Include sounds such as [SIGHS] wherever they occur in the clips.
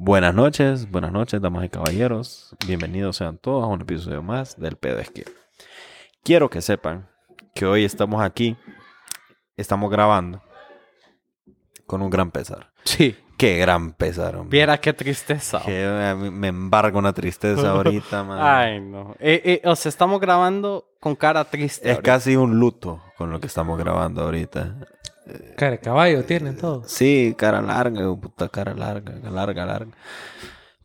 Buenas noches, buenas noches, damas y caballeros. Bienvenidos sean todos a un episodio más del Pedo es que. Quiero que sepan que hoy estamos aquí, estamos grabando con un gran pesar. Sí. Qué gran pesar, hombre. Viera qué tristeza. Que me embarga una tristeza [LAUGHS] ahorita, man. Ay, no. Eh, eh, o sea, estamos grabando con cara triste. es ahorita. casi un luto con lo que estamos grabando ahorita. Cara de caballo tienen todos. Sí, cara larga, puta cara larga, larga, larga.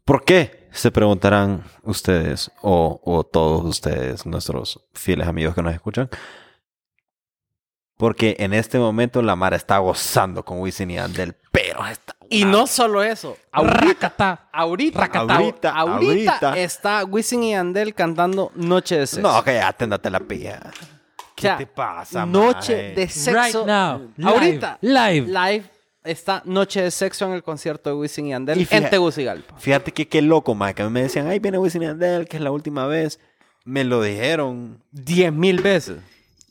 ¿Por qué? Se preguntarán ustedes o, o todos ustedes, nuestros fieles amigos que nos escuchan. Porque en este momento la Mara está gozando con Wisin y Andel, pero está... Y no solo eso. Ahorita, ahorita, ahorita, ahorita ahorita. está Wisin y Andel cantando Noche de Sexo. No, que ya la pija. ¿Qué O sea, te pasa, Noche de Sexo. Right now. Live. Ahorita. Live. Live está Noche de Sexo en el concierto de Wisin y Andel Y en fíjate- Tegucigalpa. Fíjate que qué loco, más que a mí me decían, ay, viene Wisin y Andel, que es la última vez. Me lo dijeron Diez mil veces.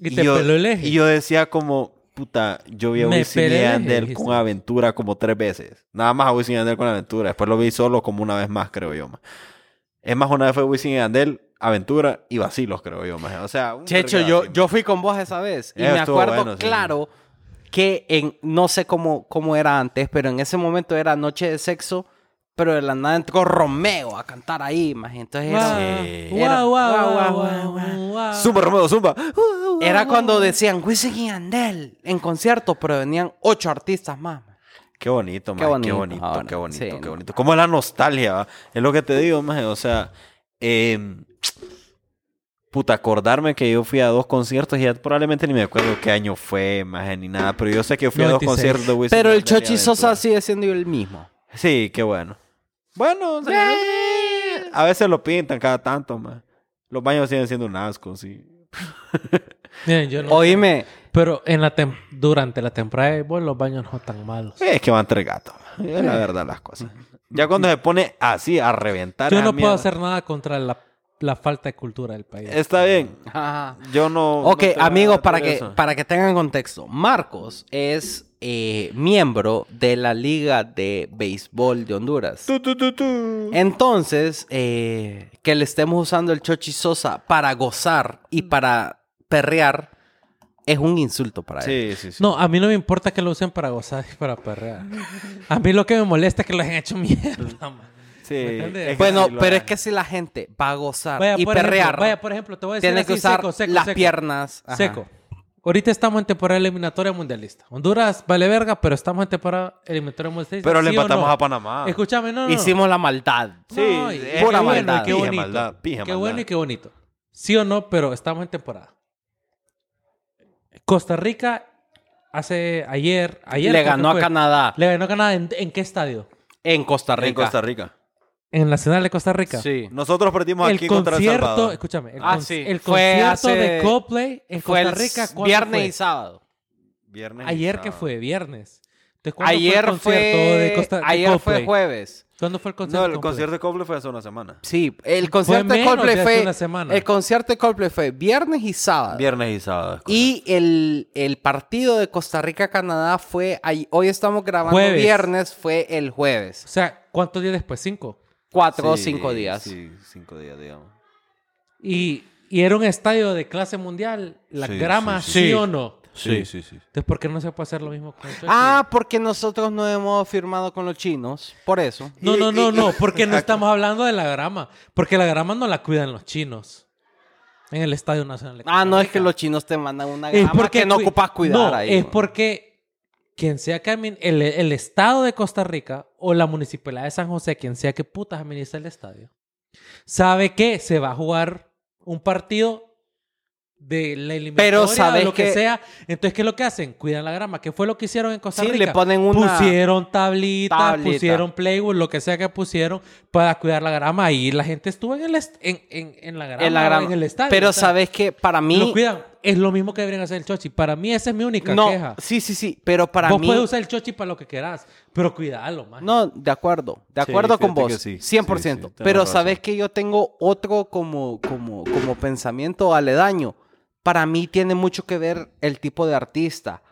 Y te yo, peló el eje. y yo decía como, puta, yo vi a Me Wisin y Andel con Aventura como tres veces. Nada más a Wisin y Andel con Aventura. Después lo vi solo como una vez más, creo yo. ma. Es más, una vez fue Wisin y Andel, Aventura y Vacilos, creo yo. ma. O sea, un Checho, yo, yo fui con vos esa vez. Y me acuerdo bueno, sí. claro que en, no sé cómo, cómo era antes, pero en ese momento era Noche de Sexo, pero de la nada entró Romeo a cantar ahí, más Entonces era, Sí. Guau, guau, Guau, guau, guau, guau, guau. guau. Zumba, Romeo, zumba. era cuando decían Wisin y Andel en concierto, pero venían ocho artistas más. man. Qué bonito, Qué man. Qué bonito, bonito, ahora, qué bonito, sí, qué no. Como es la nostalgia, ¿va? Es lo que te digo, maje. O sea, eh, puta, acordarme que yo fui a dos conciertos y ya probablemente ni me acuerdo qué año fue, maje, ni nada. Pero yo sé que fui a dos 96. conciertos de Wisin Pero el Chochi Sosa sigue siendo el mismo. Sí, qué bueno. Bueno, o sea, a veces lo pintan cada tanto, más. Los baños siguen siendo un asco, sí. [LAUGHS] Yo no- Oíme, Pero en la tem- durante la temporada de béisbol los baños no están malos. Es que van tres gatos. Es la verdad las cosas. Ya cuando se pone así a reventar. Yo no puedo mierda, hacer nada contra la, la falta de cultura del país. Está bien. ajá. Yo no. Ok, no amigos, para que, eso. para que tengan contexto. Marcos es eh, miembro de la Liga de Béisbol de Honduras. Tu, tu, tu, tu. Entonces, eh, que le estemos usando el Chochi Sosa para gozar y para perrear es un insulto para él. Sí, sí, sí. No, a mí no me importa que lo usen para gozar y para perrear. A mí lo que me molesta es que los hayan hecho mierda, man. Sí. Bueno, sí lo pero es que si la gente va a gozar Vaya, y perrear, ejemplo, vaya, por ejemplo, te voy a decir tiene que usar seco, seco, las seco. piernas. Ajá. Seco. Ahorita estamos en temporada eliminatoria mundialista. Honduras vale verga, pero estamos en temporada eliminatoria mundialista. Pero le ¿sí o empatamos no? a Panamá. Escúchame, no, no. Hicimos la maldad. Sí, No, y es qué pura bueno, maldad. Qué Pija bonito. maldad, qué maldad. bueno y qué bonito. Sí o no, pero estamos en temporada. Costa Rica hace ayer, ayer Le ganó a. Canadá Le ganó a Canadá en, ¿en qué estadio? en Costa Rica. En Costa Rica. En la Nacional de Costa Rica. Sí. Nosotros perdimos El aquí contra El concierto, Salvador. escúchame, el, Ah, con- sí. el Fue concierto hace- de Coldplay en Fue Costa Rica, ¿cuándo viernes fue? y sábado. Viernes y Ayer que sábado. fue, viernes. Entonces, ¿cuándo Ayer fue el fue, de Costa de ayer fue Coldplay? jueves. ¿Cuándo fue el concierto? No, el Coldplay? concierto de Coldplay fue hace una semana. Sí, el concierto de Coldplay de hace fue una semana. el concierto de Coldplay fue viernes y sábado. Viernes y sábado. Y el, el partido de Costa Rica-Canadá fue... ahí- Hoy estamos grabando Jueves. viernes, fue el jueves. O sea, ¿cuántos días después? Cinco. Cuatro o cinco días. Sí, cinco días, digamos. Y, y era un estadio de clase mundial. La Sí, grama, sí, sí, sí. Sí. o no? Sí, sí, sí. Entonces, ¿por qué no se puede hacer lo mismo con el Chelsea? Ah, porque nosotros no hemos firmado con los chinos. Por eso. No, no, no, no, porque no estamos hablando de la grama. Porque la grama no la cuidan los chinos. En el Estadio Nacional. de Ah, Costa no, es Rica. que los chinos te mandan una Es grama que no ocupas cuidar no, ahí. es ¿no? porque quien sea que el, el Estado de Costa Rica o la Municipalidad de San José, quien sea que putas administra el estadio, sabe que se va a jugar un partido de la eliminatoria sabes de lo que, que- sea. Entonces, ¿qué es lo que hacen? Cuidan la grama. ¿Qué fue lo que hicieron en Costa Sí, Rica? le ponen una... Pusieron tablitas, tablita. pusieron playwood, lo que sea que pusieron para cuidar la grama. Y la gente estuvo en, el est- en, en, en la grama, en la grama. en el estadio. Pero sabes que para Lo mí... cuidan. Es lo mismo que deberían hacer el chochi. Para mí esa es mi única No, queja. sí, sí, sí. Pero para Vos mí... puedes usar el chochi para lo que quieras, pero cuidalo, man. No, de acuerdo, de Sí, acuerdo con vos, sí. 100%. Sí, sí, tenés pero sabes que yo tengo otro como, como, como pensamiento aledaño. Para mí tiene mucho que ver el tipo de artista.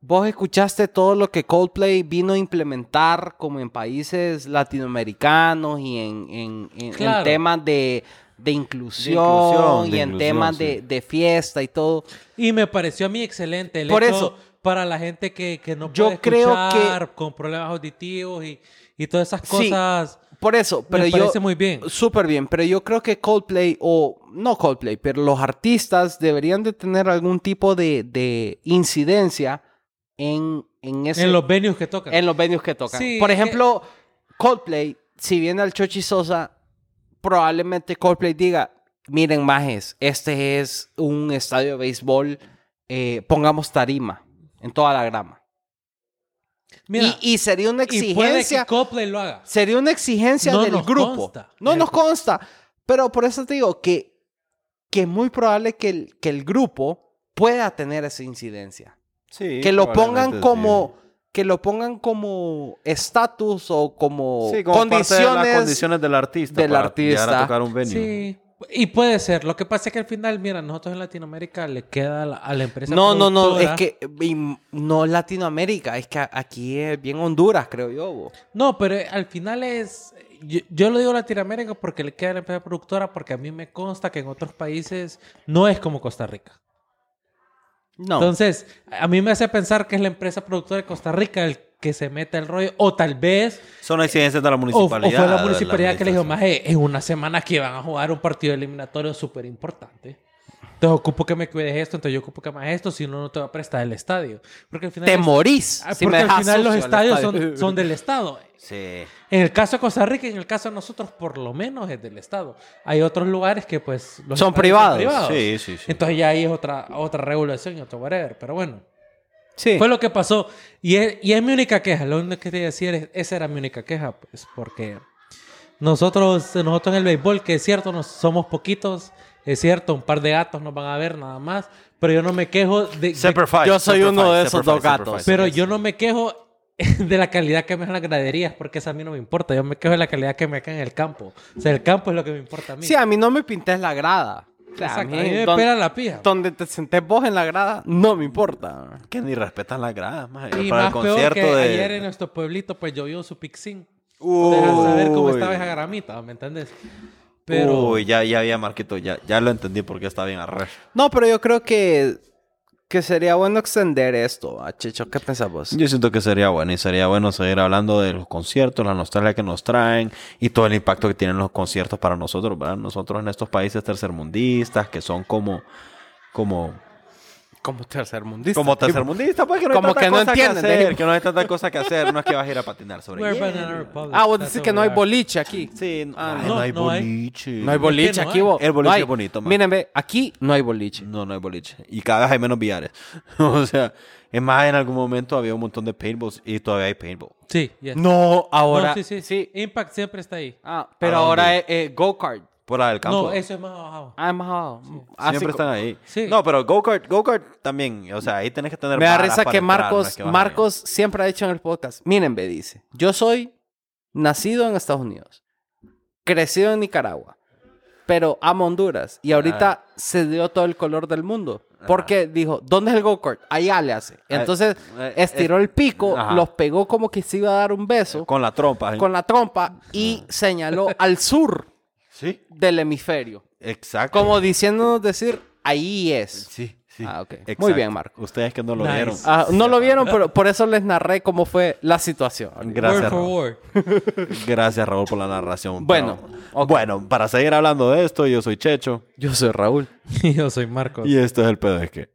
vos escuchaste todo lo que Coldplay vino a implementar como en países latinoamericanos y en, en, en- en temas de, de inclusión, inclusión, de y en inclusión, temas sí. de, de fiesta y todo. Y me pareció a mí excelente el Por hecho eso- para la gente que, que no Yo puede creo escuchar con problemas auditivos y, y todas esas Sí, cosas. Por eso, pero me yo... parece muy bien. Súper bien, pero yo creo que Coldplay, o no Coldplay, pero los artistas deberían de tener algún tipo de, de incidencia en, en, ese, En los venues que tocan. en los venues que tocan. Sí, Por que- ejemplo, Coldplay, si viene al Chochi Sosa, probablemente Coldplay diga, miren majes, este es un estadio de béisbol, eh, pongamos tarima en toda la grama. Mira, y, y sería una y puede que exigencia... Coldplay lo haga. Sería una exigencia No del nos grupo. consta. No nos consta. Pero por eso te digo que, que es muy probable que el, que el grupo pueda tener esa incidencia. Sí, que lo pongan como. Que lo pongan como estatus o como, Sí, Sí, como parte de las condiciones. condiciones del artista. del para artista. llegar a tocar un venue. Sí. Y puede ser. Lo que pasa es que al final, mira, nosotros en Latinoamérica le queda a la, a la empresa. no, no, no. Es que y no Latinoamérica. Es que aquí es bien Honduras, creo yo. bo. No, pero al final es. Yo, yo lo digo Latinoamérica porque le queda a la empresa productora, porque a mí me consta que en otros países no es como Costa Rica. No. Entonces, a mí me hace pensar que es la empresa productora de Costa Rica el que se mete el rollo, o tal vez, Son exigencias de la o, o municipalidad. fue la municipalidad que le dijo, más en una semana que van a jugar un partido eliminatorio súper importante. Entonces ocupo que me cuides esto, entonces yo ocupo que me hagas esto, si no, no te va a prestar el estadio. Porque al final, te es- morís. Ah, si porque me al final los estadios estadio. son, son del Estado. Sí. En el caso de Costa Rica y en el caso de nosotros, por lo menos es del Estado. Hay otros lugares que pues... los Son estadios privados. Sí, sí, sí. Entonces ya ahí es otra, otra regulación y otro whatever. Pero bueno, Sí. fue lo que pasó. Y es, y es mi única queja. Lo único que te iba a decir es, esa era mi única queja, pues, porque nosotros, nosotros en el béisbol, que es cierto, nos, somos poquitos, es cierto, un par de gatos nos van a ver nada más, pero yo no me quejo de... de- yo soy uno de esos dos gatos. Pero yo no me quejo [LAUGHS] de la calidad que me dan las graderías, porque eso a mí no me importa. Yo me quejo de la calidad que me queda en el campo. O sea, el campo es lo que me importa a mí. Sí, a mí no me pintes la grada. O sea, Exacto. a A mí mí me don- pela la pija. Donde te sentés vos en la grada, no me importa. Que ni respetan las gradas, más. Y Para más el peor concierto que de... ayer en nuestro pueblito pues llovió su pixín. Uy. Deja saber cómo estaba esa gramita, ¿me entiendes? Pero Uy, ya, ya había Marquito, ya, ya lo entendí porque está bien arrer. No, pero yo creo que, que sería bueno extender esto. A Chicho, ¿qué pensás vos? Yo siento que sería bueno y sería bueno seguir hablando de los conciertos, la nostalgia que nos traen y todo el impacto que tienen los conciertos para nosotros, ¿verdad? Nosotros en estos países tercermundistas que son como, como, Como tercermundista. como tercermundistas, pues que no hay Como tanta que no entienden, que hacer, que no hay tanta cosa que hacer, no es que vas a ir a patinar sobre We're hielo. Ah, vos decís que no hay boliche aquí. Sí, Ah, no, no, hay boliche. No hay boliche aquí, vos. El boliche No hay. es bonito, man. Miren, ve, aquí no hay boliche. No, no hay boliche. Y cada vez hay menos billares. [LAUGHS] o sea, es más, en algún momento había un montón de paintballs y todavía hay paintball. Sí, yes. No, ahora. No, sí, sí, sí. Impact siempre está ahí. Ah, pero ¿A ahora es eh, go-kart. Por la del campo. No, eso es más abajo. Ah, es más abajo. Así Siempre co- están ahí. Sí. No, pero go-kart, go-kart también. O sea, ahí tenés que tener Me da risa que entrar, no Marcos, es que Marcos siempre ha dicho en el podcast. Miren, ve, dice. Yo soy nacido en Estados Unidos. Crecido en Nicaragua. Pero amo Honduras. Y ahorita se dio todo el color del mundo. Porque dijo, ¿dónde es el go-kart? Allá le hace. Entonces eh, estiró el pico, Ajá. los pegó como que se iba a dar un beso Con la trompa. con la trompa y señaló al sur Sí, del hemisferio. exacto. Como diciéndonos decir, ahí es. Sí, sí. Ah, ok. Muy bien, Marco. Ustedes que no lo Nice. vieron. Ah, no lo vieron, [LAUGHS] pero por eso les narré cómo fue la situación. Gracias, word for Raúl. word. [LAUGHS] Gracias, Raúl, por la narración. Bueno, Pero- bueno, para seguir hablando de esto, yo soy Checho Yo soy Raúl. Y [LAUGHS] yo soy Marcos. y esto es el pedo es que.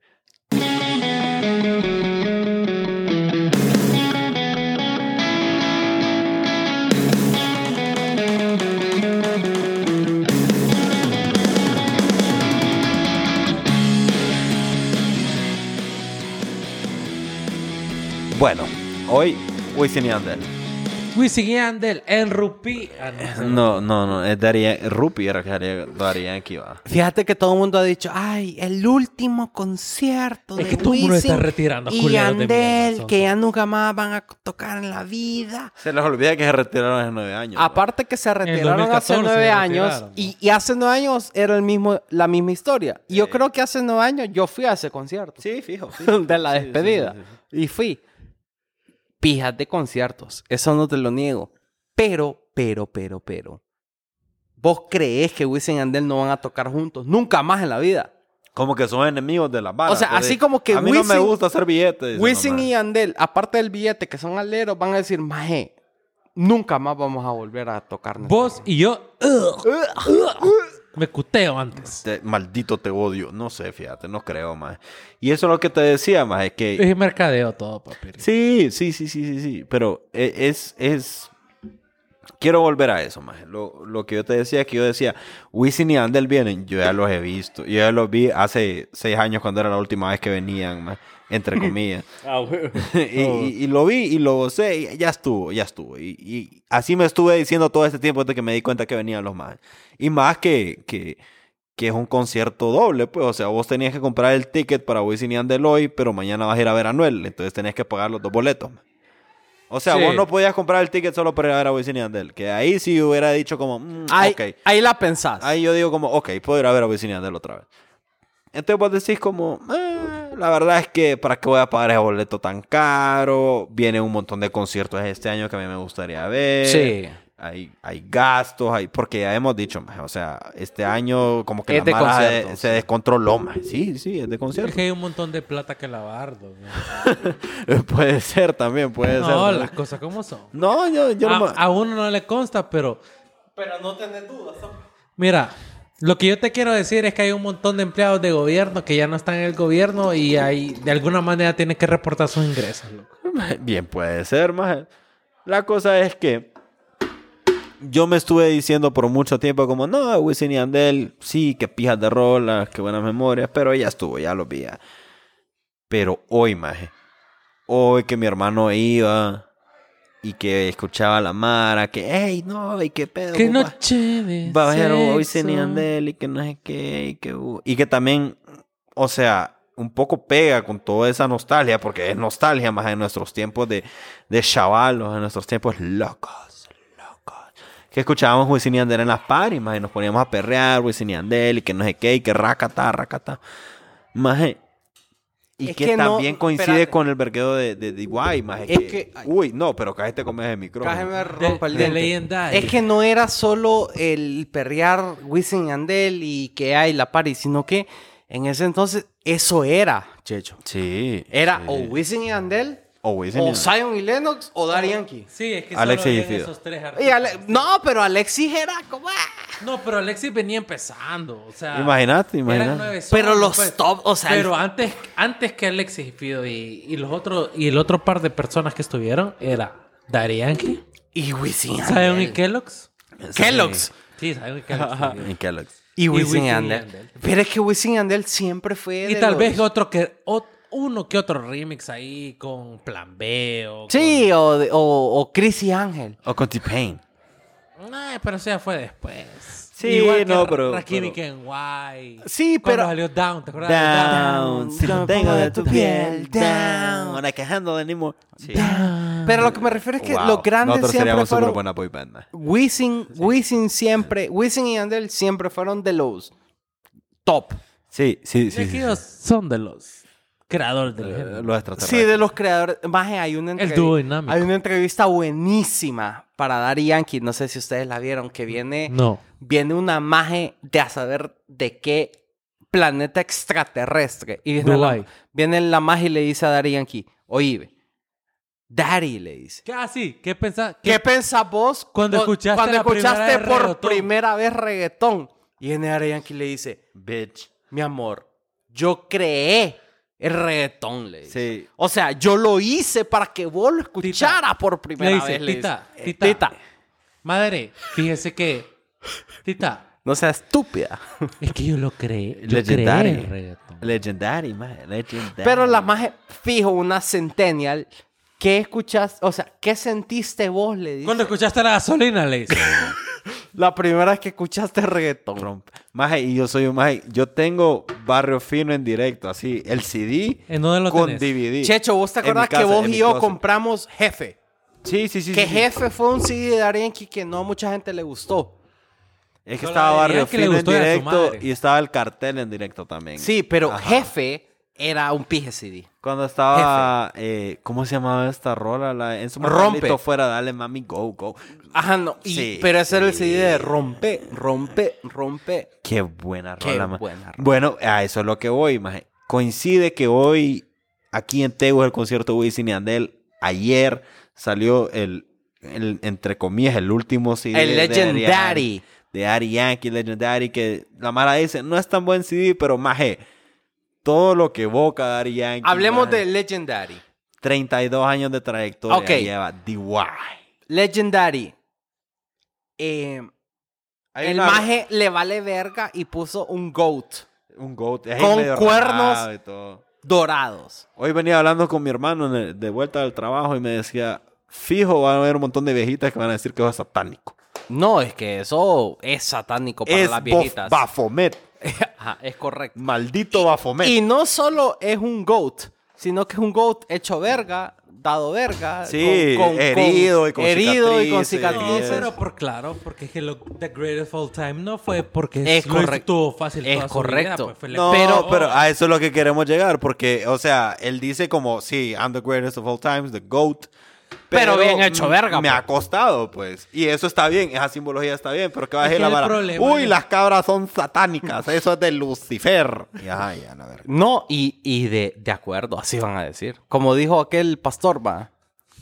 Bueno, hoy Wisin y Yandel. Wisin y Yandel en Rupí. Ah, no, ese no. No, no, es Darían, Rupi era que haría Darían aquí va. Fíjate que todo el mundo ha dicho, ay, el último concierto Es de que todo el mundo Wisin está retirando y de mierda, son que ya nunca más van a tocar en la vida. Se les olvida que se retiraron hace nueve años. Aparte que se retiraron hace 2014 nueve años y, y hace nueve años era el mismo, la misma historia. Y yo creo que hace nueve años yo fui a ese concierto Sí, fijo. [LAUGHS] fijo. de la despedida sí, sí, sí. y fui. Pijas de conciertos, eso no te lo niego. Pero, pero, pero, pero. ¿Vos creés que Wisin y Yandel no van a tocar juntos? Nunca más en la vida. Como que son enemigos de las balas. O sea, así como que A mí no me Wisin- gusta hacer billetes. Wisin y Yandel, aparte del billete que son aleros, van a decir, maje, nunca más vamos a volver a tocar. Vos y yo. ugh, [LAUGHS] ugh, me cuteo antes. Te- maldito te odio. No sé, fíjate, no creo más. Y eso es lo que te decía, más, es que... Es mercadeo todo, papi. Sí, sí, sí, sí, sí, sí. Pero e- es, es... Quiero volver a eso, más. Lo, lo que yo te decía, que yo decía, Wisin y Andel vienen, yo ya los he visto. Yo ya los vi hace seis años cuando era la última vez que venían, más, entre comillas. [LAUGHS] [LAUGHS] y, y- y lo vi y lo gocé y ya estuvo, ya estuvo. Y, y así me estuve diciendo todo este tiempo desde que me di cuenta que venían los más. Y más que, que, que es un concierto doble, pues. O sea, vos tenías que comprar el ticket para Wisin y Andel hoy, pero mañana vas a ir a ver a Anuel. Entonces tenías que pagar los dos boletos. man. O sea, Sí. vos no podías comprar el ticket solo para ir a ver a Wisin y Andel. Que ahí sí hubiera dicho como, mm, Ahí, ok. ahí la pensás. Ahí yo digo como, ok, puedo ir a ver a Wisin y Yandel otra vez. Entonces vos decís como, "Eh, la verdad es que para qué voy a pagar ese boleto tan caro. Viene un montón de conciertos este año que a mí me gustaría ver. Sí. Hay, hay gastos, hay, porque ya hemos dicho, maje, o sea, este año como que Es la de mara se- conciertos, descontroló, maje. Sí, sí, es de Es concierto. que hay un montón de plata que lavar. ¿no? [LAUGHS] puede ser también, puede ser. No, ¿no? las cosas como son. No, yo, yo no a, me- a uno no le consta, pero Pero no tenés dudas. mira, lo que yo te quiero decir es que hay un montón de empleados de gobierno que ya no están en el gobierno y de alguna manera tienen que reportar sus ingresos. [LAUGHS] Bien puede ser, maje. La cosa es que yo me estuve diciendo por mucho tiempo como, no, Wisin y Andel, sí, que pijas de rolas, que buenas memorias, pero ya estuvo, ya lo vi. Pero hoy, maje, hoy que mi hermano iba y que escuchaba a la Mara, que, hey, no, y qué pedo. Qué noche de va a ver Wisin y sexo. Yandel y que no sé qué y que, uh, y que también o sea un poco pega con toda esa nostalgia porque es nostalgia más en nuestros tiempos de, de chavalos en nuestros tiempos locos locos que escuchábamos Wisin y Yandel en las paris más y nos poníamos a perrear Wisin y Yandel y que no sé qué y que racata racata más y Es que, que no, también coincide espérate. con el vergueo de, de, de Iguay, más Es que- uy no pero cállate comes el micrófono De, rompa el de diente. legendario. Es que no era solo el perrear Wisin y Yandel y que hay la party, sino que en ese entonces eso era, Checho. sí Era sí. o Wisin y Yandel, o Wisin y o Yandel. Zion y Lennox, o Daddy Yankee. Sí, es que Alexis solo y Fido. esos tres Y artistas. Ale- no, pero Alexis era como... ah. No, pero Alexis venía empezando. O sea, Imagínate, eran imagínate. nueve Pero solos, los pues. top, o sea, Pero el- antes, antes que Alexis y Fido y, y los otros y el otro par de personas que estuvieron era Daddy Yankee, Y Wisin y Zion y. Kellogg's. Kellogg's. Sí, Zion y Kellogg's. también. Y Kellogg's. Y Wisin Wisin y y Yandel. Yandel. Pero es que Wisin y Yandel siempre fue Y de tal los- vez otro que ot- uno que otro remix ahí con Plan B o Sí, o, de- o, o Chris y Ángel. O con T-Pain. pero eso ya fue después. Sí, Igual que no, Ra- pero- Rakim y pero- Kenway. Sí, pero- salió Down, ¿te acuerdas de Down? Down. Si no tengo de tu piel. Down. I can handle anymore. Sí. Pero lo que me refiero es que Wow. los grandes Nosotros siempre seríamos súper fueron... buena boy band. Wisin, Wisin siempre... Wisin y Yandel siempre fueron de los top. Sí, sí, Y sí. sí, ellos son de los creadores del Eh. Los Sí, extraterrestres. de los creadores. Maje, hay una, El entrevi- dúo dinámico. hay una entrevista buenísima para Daddy Yankee. No sé si ustedes la vieron. Que viene, No. viene una maje de a saber de qué planeta extraterrestre. Y viene la, viene la maje y le dice a Daddy Yankee: Oye, Daddy le dice. ¿Qué así? ¿Qué pensás? ¿Qué pensás vos Cuando cu- escuchaste cuando primera por reggaetón? primera vez reggaetón? Y viene Daddy Yankee y le dice: Bitch. Mi amor, yo creé el reggaetón, le dice. Sí. O sea, yo lo hice para que vos lo escucharas por primera Le dice, vez. le tita, dice. tita. Tita, Madre, fíjese que... Tita, no seas estúpida. es que yo lo creé. Yo Legendary. creé el reggaetón. Legendary, man. Legendary. Pero la más fijo, una centennial, ¿qué escuchaste? O sea, ¿qué sentiste vos? Le dice. Cuando escuchaste la gasolina, le dice. [LAUGHS] La primera vez que escuchaste reggaetón. Rompe. Maje, y yo soy un maje. Yo tengo Barrio Fino en directo, así. El CD ¿En dónde lo con tenés? DVD. Checho, ¿vos te acordás que vos y yo closet. compramos Jefe? Sí, sí, sí. que sí, sí. Jefe fue un CD de Arenqui que no a mucha gente le gustó. Es que Solo estaba Barrio Fino en directo y estaba el cartel en directo también. Sí, pero Ajá. Jefe era un pije CD. Cuando estaba, eh, ¿cómo se llamaba esta rola? La, en su Rompe. Fuera, dale mami, go, go. Ajá, no. y- Sí, pero ese era el sí. CD de rompe, rompe, rompe. Qué buena Qué rola, ma. buena rola. Bueno, a eso es lo que voy, maje. Coincide que hoy, aquí en Tegu, el concierto de Wisin y Andel, ayer salió el, el, entre comillas, el último CD. El de Legendary. De Daddy Yankee, Legendary, que la Mara dice, no es tan buen CD, pero maje, todo lo que evoca Daddy Yankee. Hablemos de Legendary. 32 años de trayectoria Ok. lleva DY. Legendary. Eh, el una- maje le vale verga y puso un goat Un goat. con cuernos. rajado y todo. dorados. Hoy venía hablando con mi hermano el- de vuelta del trabajo y me decía, fijo, van a haber un montón de viejitas que van a decir que es satánico. No, es que eso es satánico para es las viejitas. Bafomet. [LAUGHS] Ajá, es correcto. Maldito Bafomet. Y no solo es un goat, sino que es un goat hecho verga, dado verga. Sí, herido y con herido y con cicatrices. No, pero por claro, porque es que lo, The Greatest of All Time no fue porque Es lo correcto. tuvo fácil Es toda su correcto. vida, pues, No, Pero- pero, a eso es lo que queremos llegar, porque, o sea, él dice como, sí, I'm the greatest of all times, the GOAT. Pero bien hecho, verga, Me pues. ha costado, pues. Y eso está bien, esa simbología está bien, pero ¿qué va a decir la vara? problema Uy, las cabras son satánicas, eso es de Lucifer. Y ajá, ya, verga. No, y, y de, de acuerdo, así van a decir. Como dijo aquel pastor, va.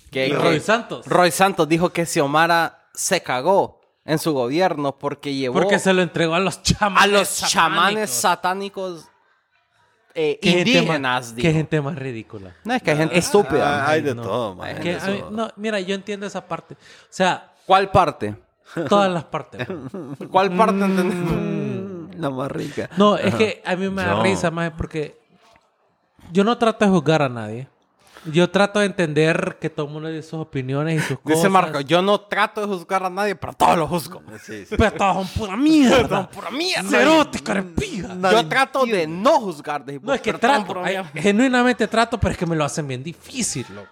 Que, Roy Santos. Roy Santos dijo que Xiomara se cagó en su gobierno porque llevó Porque se lo entregó a los chamanes a los satánicos. chamanes satánicos eh, ¿Qué gente más- indígenas. Qué gente más ridícula. No, es que hay gente estúpida. Ah, hay de no. todo, man. Que a mí- no, mira, yo entiendo esa parte. O sea, ¿Cuál parte? todas las partes. man. [LAUGHS] ¿Cuál parte? Mm, La más rica. No, es que a mí me da risa más porque yo no trato de juzgar a nadie. Yo trato de entender que todo el mundo tiene sus opiniones y sus cosas. Dice Marco, yo no trato de juzgar a nadie, pero todos lo juzgo. Sí, sí. Pero todos son pura mierda. Son pura mierda. Cerote, carepija. Yo trato de no juzgar. dije, No, es que trato. genuinamente trato, pero es que me lo hacen bien difícil, loco.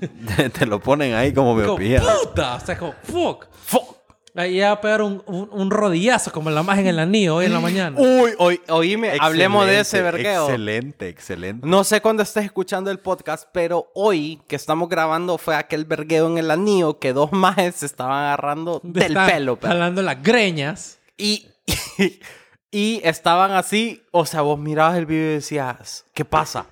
[LAUGHS] Te lo ponen ahí como Como, miopía. puta. O sea, como, fuck. Fuck. Ahí ya va a pegar un, un, un rodillazo como la más en el anillo hoy en la mañana. Uy, oí- oíme, hablemos de ese Excelente, vergueo. Excelente, excelente. No sé cuándo estés escuchando el podcast, pero hoy que estamos grabando fue aquel vergueo en el anillo que dos majes se estaban agarrando del Están pelo. pero- Jalando las greñas. Y, [LAUGHS] y estaban así, o sea, vos mirabas el video y decías, ¿qué pasa?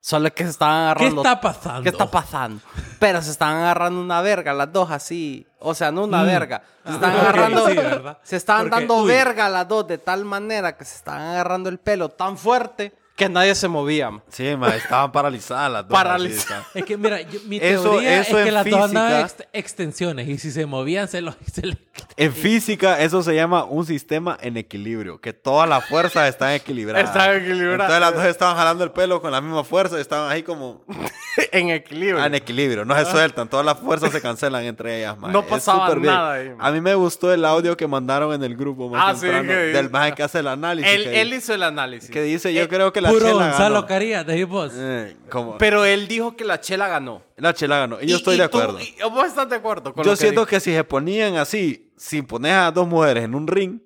Solo que se estaban ¿Qué agarrando. está pasando? ¿Qué está pasando? Pero se estaban agarrando una verga, las dos así. O sea, no una verga. Se estaban Mm. Ah, ok, agarrando. sí, ¿verdad? se estaban Porque, dando uy. verga las dos de tal manera que se estaban agarrando el pelo tan fuerte que nadie se movía. Sí, ma, estaban paralizadas las dos. Paralizadas. Es que, mira, yo- mi Eso- teoría eso es que las dos andaban física- ext- extensiones y si se movían se los... [LAUGHS] se les- En física, eso se llama un sistema en equilibrio, que todas las fuerzas están equilibradas. Están equilibradas. Entonces las dos estaban jalando el pelo con la misma fuerza y estaban ahí como [LAUGHS] en equilibrio. ah, en equilibrio, no se sueltan, todas las fuerzas se cancelan entre ellas. ma. No pasaba nada ahí, ma. A mí me gustó el audio que mandaron en el grupo más Ah, sí, temprano, que- del man que hace el análisis. él, él hizo el análisis. que dice, yo Eh, creo que la Puro chela Gonzalo ganó. Carías, de vos. Eh, como- Pero él dijo que la chela ganó. la chela ganó. Y yo Y- estoy y de tú- acuerdo. y- ¿Vos estás de acuerdo con Yo lo siento dijo? que si se ponían así, si pones a dos mujeres en un ring,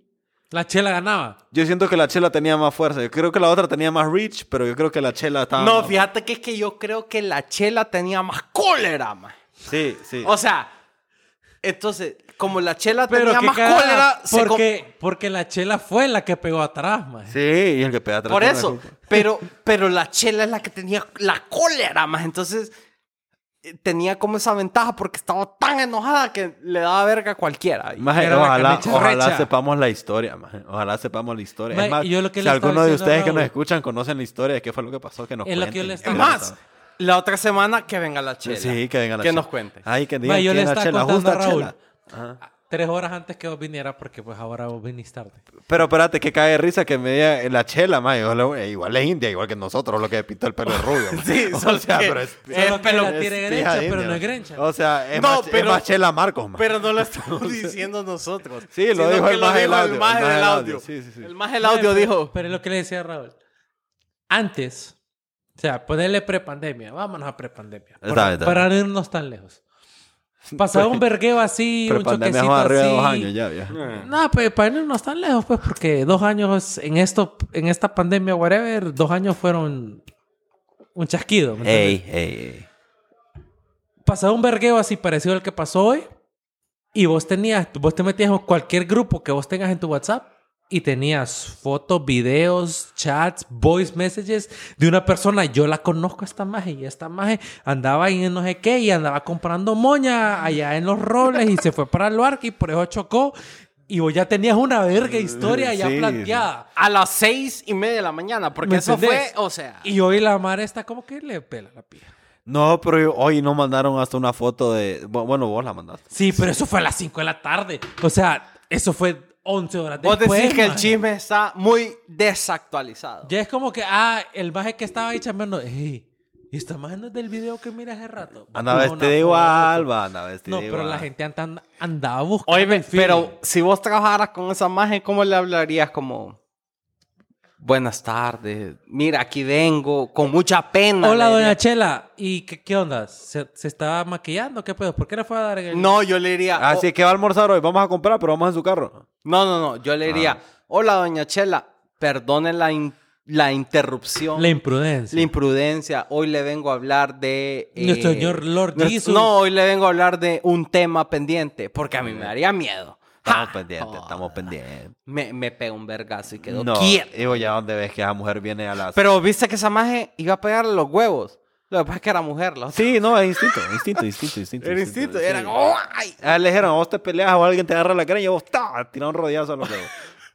La chela ganaba. Yo siento que la chela tenía más fuerza. Yo creo que la otra tenía más reach, pero yo creo que la chela estaba. No, más- fíjate que es que yo creo que la chela tenía más cólera, man. Sí, sí. O sea, entonces, como la chela Pero tenía más cólera, se com- porque, porque la chela fue la que pegó atrás, man. sí, y el que pega atrás Por eso, pero, pero la chela es la que tenía la cólera, más. Entonces, eh, tenía como esa ventaja porque estaba tan enojada que le daba verga a cualquiera. Maje, Era ojalá, sepamos la historia, maje. Ojalá sepamos la historia. Maje, es más, yo lo que si alguno de ustedes que nos escuchan conocen la historia de qué fue lo que pasó, que nos Es lo que yo cuenten. le Es más, la otra semana que venga la chela. Sí, que venga la Que chela. nos cuente. Ay, que digan yo le la estaba chela, contando justa a Raúl. chela. Ajá. tres horas antes que vos vinieras porque pues ahora vos viniste tarde. Pero espérate, que cae de risa que me diga la chela, ma. eh, igual es india, igual que nosotros, lo que pintó el pelo es rubio. [LAUGHS] ma. Sí, [LAUGHS] o solo sea, que- pero es, Eh, Solo que pero- la tiene es pero india, no es. Grencha. O sea, es, No, más, es pero- más chela Marcos, ma. Pero no lo [LAUGHS] estamos diciendo nosotros. Sí, lo sino dijo que el maje del audio, El maje del audio. sí, sí, sí. El maje del audio dijo. Pero es lo que le decía Raúl. Antes, o sea, ponerle prepandemia. Vámonos a prepandemia. Está Para, bien, está para no irnos tan lejos. Pasaba un vergueo así, un Prepandemia choquecito de así. dos años ya, vieja. No, pues para no tan lejos, pues, porque dos años en esto, en esta pandemia, whatever, dos años fueron un chasquido. ¿me? Ey, ey, ey. Pasaba un vergueo así parecido al que pasó hoy. Y vos tenías, vos te metías en cualquier grupo que vos tengas en tu WhatsApp y tenías fotos, videos, chats, voice messages de una persona. Yo la conozco a esta maje y esta maje andaba ahí en no sé qué y andaba comprando moña allá en los robles y se fue para el barco y por eso chocó. Y vos ya tenías una verga historia ya planteada. A las seis y media de la mañana. Porque ¿Me eso entendés? fue, o sea. Y hoy la madre está como que le pela la pija. No, pero yo- hoy nos mandaron hasta una foto de... bu- Bueno, vos la mandaste. Sí, pero eso fue a las 5 de la tarde. O sea, eso fue 11 horas Vos después. decís que el chisme está muy desactualizado. Ya es como que, ah, el maje que estaba ahí chambeando, ey, ¿y esta maje no es del video que mira hace rato? Anda vestida igual, va, anda vestida No, pero igual. la gente anda- andaba buscando. Oye, el pero si vos trabajaras con esa maje, ¿cómo le hablarías como... Buenas tardes. Mira, aquí vengo con mucha pena. Hola, doña diría. Chela. ¿Y qué, qué onda? ¿Se, se estaba maquillando? ¿Qué pedo? ¿Por qué le fue a dar el... No, yo le diría... Así oh, que va a almorzar hoy. Vamos a comprar, pero vamos en su carro. No, no, no. Yo le diría... Ah. Hola, doña Chela. Perdone la, in- la interrupción. La imprudencia. La imprudencia. Hoy le vengo a hablar de... eh, Nuestro señor Lord nuestro- Jesus. No, hoy le vengo a hablar de un tema pendiente. Porque a mí me daría miedo. Estamos ¡Ja! pendientes, Joda. estamos pendientes. Me, me pega un vergazo y quedó No, quieto. digo, ya donde ves que esa mujer viene a las... Pero viste que esa maje iba a pegarle los huevos. Lo que pasa es que era mujer. la otra. Sí, no, es instinto, instinto, instinto, instinto. Era instinto. sí. Era como... ¡ay! Ah, le dijeron, vos te peleas o alguien te agarra la cara y vos ¡ta! tira un rodillazo a los dedos.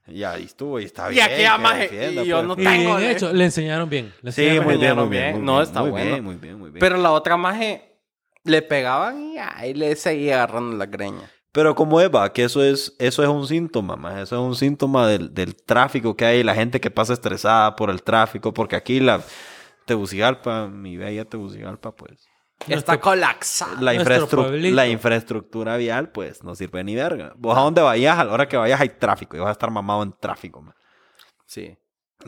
Y ahí estuvo, y está Y bien. maje- defienda, y yo pues. no Y tengo, bien eh. hecho. Le enseñaron bien. Le Sí, enseñaron muy bien, muy bien. bien. muy No, bien, está muy bueno. Bien, muy bien, muy bien. Pero la otra maje le pegaban y ahí le seguía agarrando la greña. Pero como Eva, que eso es, eso es un síntoma, más. Eso es un síntoma del, del tráfico que hay, la gente que pasa estresada por el tráfico, porque aquí la Tegucigalpa, mi bella Tegucigalpa, pues. Está colapsada. La, infraestru- la infraestructura vial, pues, no sirve ni verga. Vos a donde vayas, a la hora que vayas hay tráfico y vas a estar mamado en tráfico, man. Sí.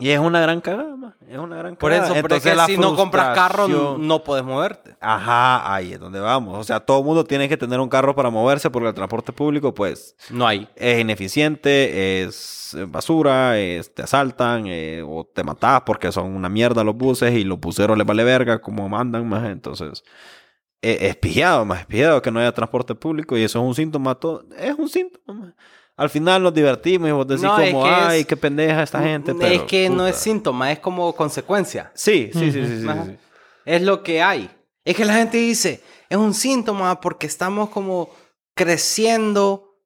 Y es una gran cagada, man. Es una gran Por cagada. eso, pero es Entonces, que si no compras carro, no, puedes moverte. Ajá, ahí es donde vamos. O sea, todo el mundo tiene que tener un carro para moverse porque el transporte público, pues, No hay. es ineficiente, es basura, es- te asaltan eh, o te matas porque son una mierda los buses y los buceros les vale verga como mandan más. Entonces, eh, es pillado, más es pillado que no haya transporte público y eso es un síntoma. Todo, es un síntoma. más. Al final nos divertimos y vos decís No, es como, es- ay, qué pendeja esta gente. es pero, que no es síntoma, es como consecuencia. Sí, sí, sí, sí, sí, sí, sí. Es lo que hay. Es que la gente dice, es un síntoma porque estamos como creciendo.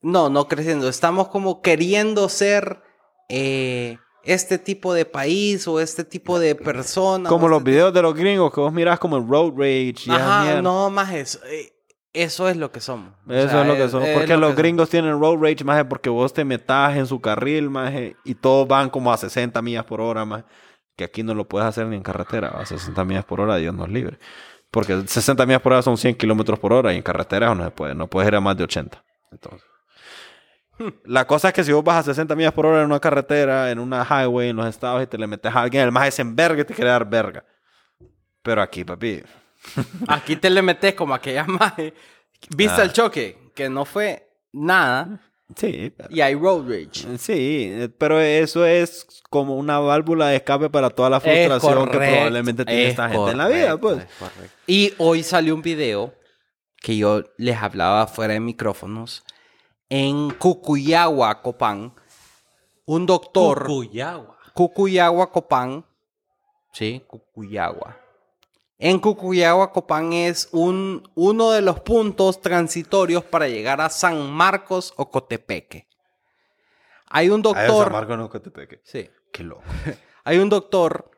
No, no creciendo. Estamos como queriendo ser eh, este tipo de país o este tipo de persona. Como los este videos de los gringos que vos mirás como el road rage. Ajá, no más eso. Eh, Eso es lo que somos. O Eso sea, es lo que son. es Porque lo los gringos tienen road rage, más porque vos te metas en su carril, más y todos van como a 60 millas por hora, más que aquí no lo puedes hacer ni en carretera. A 60 millas por hora, Dios nos libre. Porque 60 millas por hora son 100 kilómetros por hora y en carretera no se puede. No puedes ir a más de 80. Entonces. La cosa es que si vos vas a 60 millas por hora en una carretera, en una highway, en los estados y te le metes a alguien, el más es en verga y te quiere dar verga. Pero aquí, papi, [LAUGHS] Aquí te le metes como aquella maje. ¿Viste Ah. el choque? Que no fue nada. sí. Y hay road rage. Sí, pero eso es como una válvula de escape para toda la frustración que probablemente tiene es esta gente en la vida, pues. es. Y hoy salió un video que yo les hablaba fuera de micrófonos. En Cucuyagua, Copán, un doctor... Cucuyagua. Cucuyagua, Copán. Sí, Cucuyagua. En Cucuyagua, Copán es un, uno de los puntos transitorios para llegar a San Marcos o Cotepeque. Hay un A eso, doctor... Marco no Cotepeque. Sí. Qué loco. [LAUGHS] Hay un doctor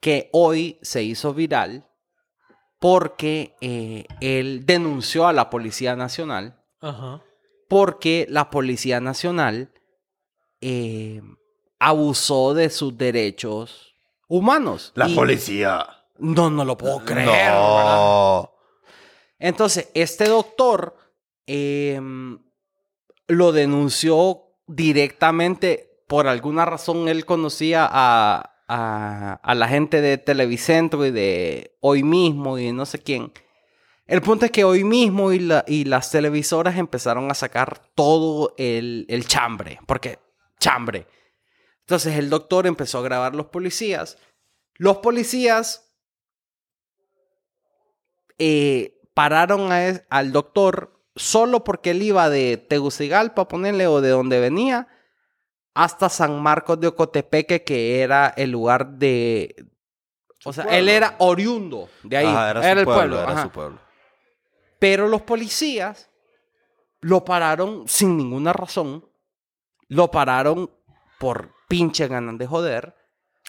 que hoy se hizo viral porque eh, él denunció a la Policía Nacional Ajá. porque la Policía Nacional eh, abusó de sus derechos humanos. La Y- policía. No, no lo puedo creer. Entonces, este doctor eh, lo denunció directamente. Por alguna razón, él conocía a, a, a la gente de Televicentro y de Hoy Mismo y de no sé quién. El punto es que Hoy Mismo y, la- y las televisoras empezaron a sacar todo el, el chambre. Porque, chambre. Entonces, el doctor empezó a grabar los policías. Los policías eh, pararon a es- al doctor solo porque él iba de Tegucigalpa, ponerle, o de donde venía, hasta San Marcos de Ocotepeque, que era el lugar de... O sea, él era oriundo de ahí. Ajá, era, era, su el pueblo, pueblo. era su pueblo. Pero los policías lo pararon sin ninguna razón. Lo pararon por pinche ganas de joder.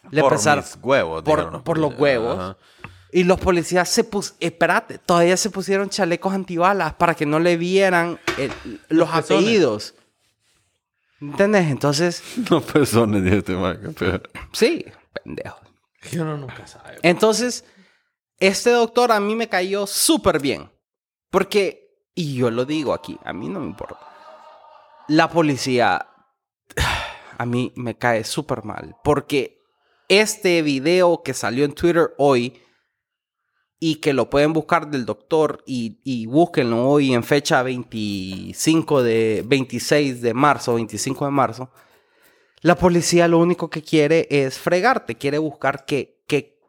Le por empezaron- mis huevos. por- por los huevos. Ajá. Y los policías se pusieron, espérate, todavía se pusieron chalecos antibalas para que no le vieran el- los pezones. apellidos. ¿Entendés? Entonces, [LAUGHS] No personas, dice este man, qué pedo. sí, pendejo. Que uno nunca sabe. Entonces, este doctor a mí me cayó súper bien. Porque, y yo lo digo aquí, a mí no me importa. La policía [SIGHS] a mí me cae súper mal. Porque este video que salió en Twitter hoy y que lo pueden buscar del doctor y, y búsquenlo hoy en fecha 25 de 26 de marzo, 25 de marzo. La policía lo único que quiere es fregarte, quiere buscar qué, qué,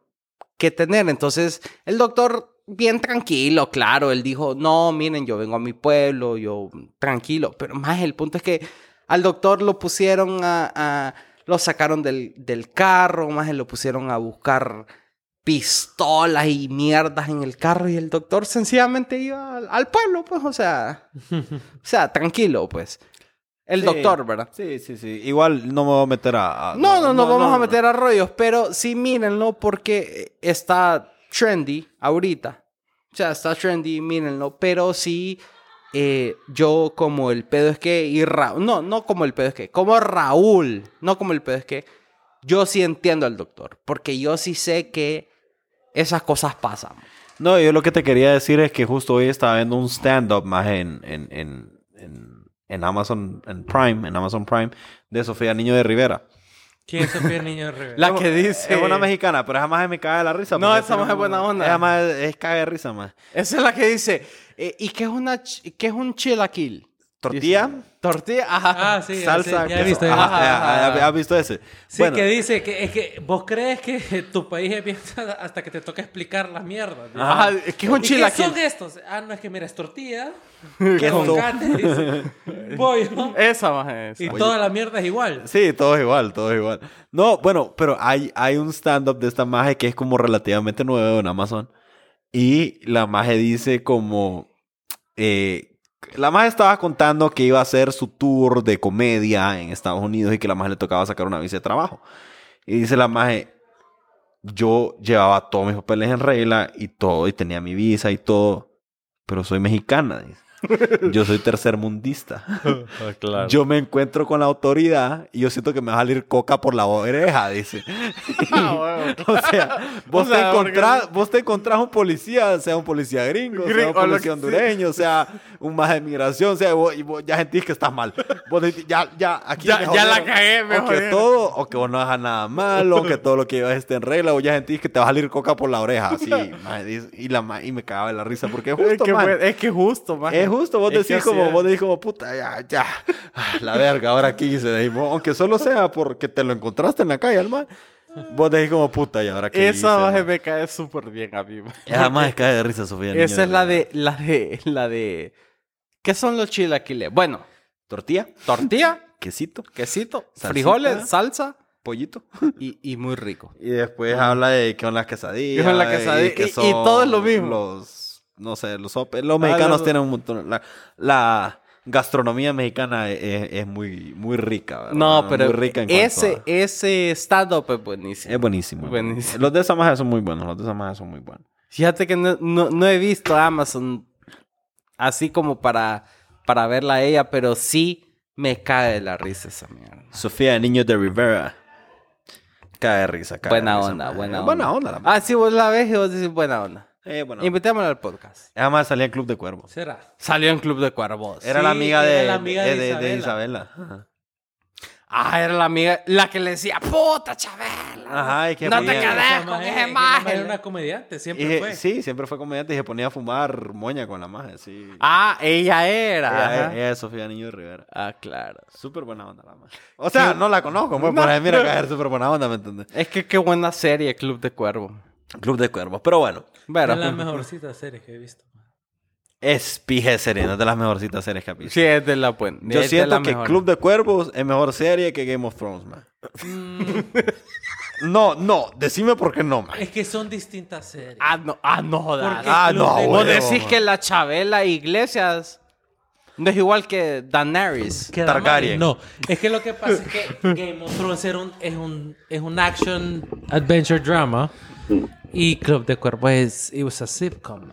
qué tener. Entonces, el doctor, bien tranquilo, claro, él dijo, no, miren, yo vengo a mi pueblo, yo tranquilo. Pero más el punto es que al doctor lo pusieron a, a- lo sacaron del, del carro, más lo pusieron a buscar pistolas y mierdas en el carro y el doctor sencillamente iba al, al pueblo, pues, o sea, o sea, tranquilo, pues. El Sí. doctor, ¿verdad? Sí, sí, sí. Igual no me voy a meter a... a- No, no, no, vamos a meter a rollos, pero sí mírenlo porque está trendy ahorita. O sea, está trendy, mírenlo, pero sí eh, yo como el pedo es que y no, no como el pedo es que, como Raúl, no como el pedo es que, yo sí entiendo al doctor, porque yo sí sé que esas cosas pasan. No, yo lo que te quería decir es que justo hoy estaba viendo un stand-up más en, en, en, en, en Amazon en Prime, en Amazon Prime, de Sofía Niño de Rivera. ¿Quién es Sofía Niño de Rivera? [LAUGHS] La que dice... Es una mexicana, pero esa más me cae de la risa. No, esa maje es buena onda. Esa más es caga de risa, más. Esa es la que dice, eh, ¿y qué es, una ch- qué es un chilaquil? Tortilla, Dice, Tortilla, ajá. Ah, sí, salsa, sí, ya he visto. Ajá, ajá, Ajá. ¿Has visto ese? Sí, Bueno, que dice que es que vos crees que [LAUGHS] tu país es bien [LAUGHS] hasta que te toca explicar las mierdas. ¿no? Ajá, ¿qué es un ¿Y qué chilaquil? son estos? Ah, no, es que mira, es tortilla, [LAUGHS] queso. aguacate, dice, pollo, Esa más es. y toda la mierda es igual. Sí, todo es igual, todo es igual. No, bueno, pero hay, hay un stand-up de esta maje que es como relativamente nuevo en Amazon. Y la maje dice como... eh, la maje estaba contando que iba a hacer su tour de comedia en Estados Unidos y que la maje le tocaba sacar una visa de trabajo. Y dice la maje, yo llevaba todos mis papeles en regla y todo, y tenía mi visa y todo, pero soy mexicana, dice. [LAUGHS] Yo soy tercermundista. [LAUGHS] claro. Yo me encuentro con la autoridad y yo siento que me va a salir coca por la oreja, dice. [LAUGHS] o sea, vos, O sea, te porque- encontrás, vos te encontrás un policía, sea un policía gringo, sea un policía hondureño, sea un más de migración, sea, vos, y vos ya sentís que estás mal. Vos decís, ya, ya, aquí Ya- la cagué, me O que todo, o que vos no hagas nada malo, o que todo lo que llevas esté en regla, o ya sentís que te va a salir coca por la oreja, así, maje, y, la, y me cagaba de la risa, porque es Es justo, que, es que justo, man. Es justo, vos Es que decís como, vos decís como, puta, ya, ya, [LAUGHS] ah, la verga, ahora aquí decimos, aunque solo sea porque te lo encontraste en la calle, alma, vos decís como, puta, y ahora qué Esa hice, maje me cae súper bien a mí. Esa más cae de risa, Sofía. niño Esa es la de, la de, la de... ¿Qué son los chilaquiles? Bueno, Tortilla, tortilla, quesito, quesito, Salsita. frijoles, salsa pollito. y, y muy rico. Y después habla de qué son las quesadillas. ¿Qué son las quesadillas? Y- y todo es lo mismo. Los, no sé, los. Los mexicanos los- tienen un montón. La, la gastronomía mexicana es, es muy, muy rica, ¿verdad? No, pero Muy rica en ese, a- ese stand-up es buenísimo. Es buenísimo. Buenísimo. Los de esa magia son muy buenos. Los de esa magia son muy buenos. Fíjate que no, no- no he visto Amazon así como para, para verla a ella, pero sí me cae de la risa esa mierda. Sofía Niño de Rivera. Cae de risa, cae de Buena risa, onda, buena onda. Buena onda, la. Ah, sí, vos la ves y vos decís buena onda. Eh. Invitémosla al podcast. Además salía en Club de Cuervos. ¿Será? Salió en Club de Cuervos. Era Sí, la amiga era de, la amiga de de- de- de Isabela. Ajá. Ah, era la amiga, la que le decía, puta Chabela. Ajá, y que no te quedes con maje- esa maje Era una comediante, siempre Y, fue. sí, siempre fue comediante y se ponía a fumar moña con la magia, sí. Ah, ella era. ella, es Sofía Niño de Rivera. Ah, claro. Súper buena onda la magia. O sea, no la conozco, pues, No, pero a mí me pero- caer súper buena onda, ¿me entiendes? Es que qué buena serie, Club de Cuervo. Club de Cuervos. Pero bueno, Pero, Es la mejorcita serie que he visto. es pije serie, no es de las mejorcitas series que ha visto. Sí, es de la buena. Yo es de siento que mejor. Club de Cuervos es mejor serie que Game of Thrones, man. no, no, decime por qué no, man. Es que son distintas series. Ah, no, ah, no jodas. Porque Ah, Club no, de Vos decís man. que la Chabela Iglesias no es igual que Daenerys. Targaryen. No, es que lo que pasa es que Game of Thrones era un- es, un, es un action adventure drama y Club de Cuervos es it was a sitcom.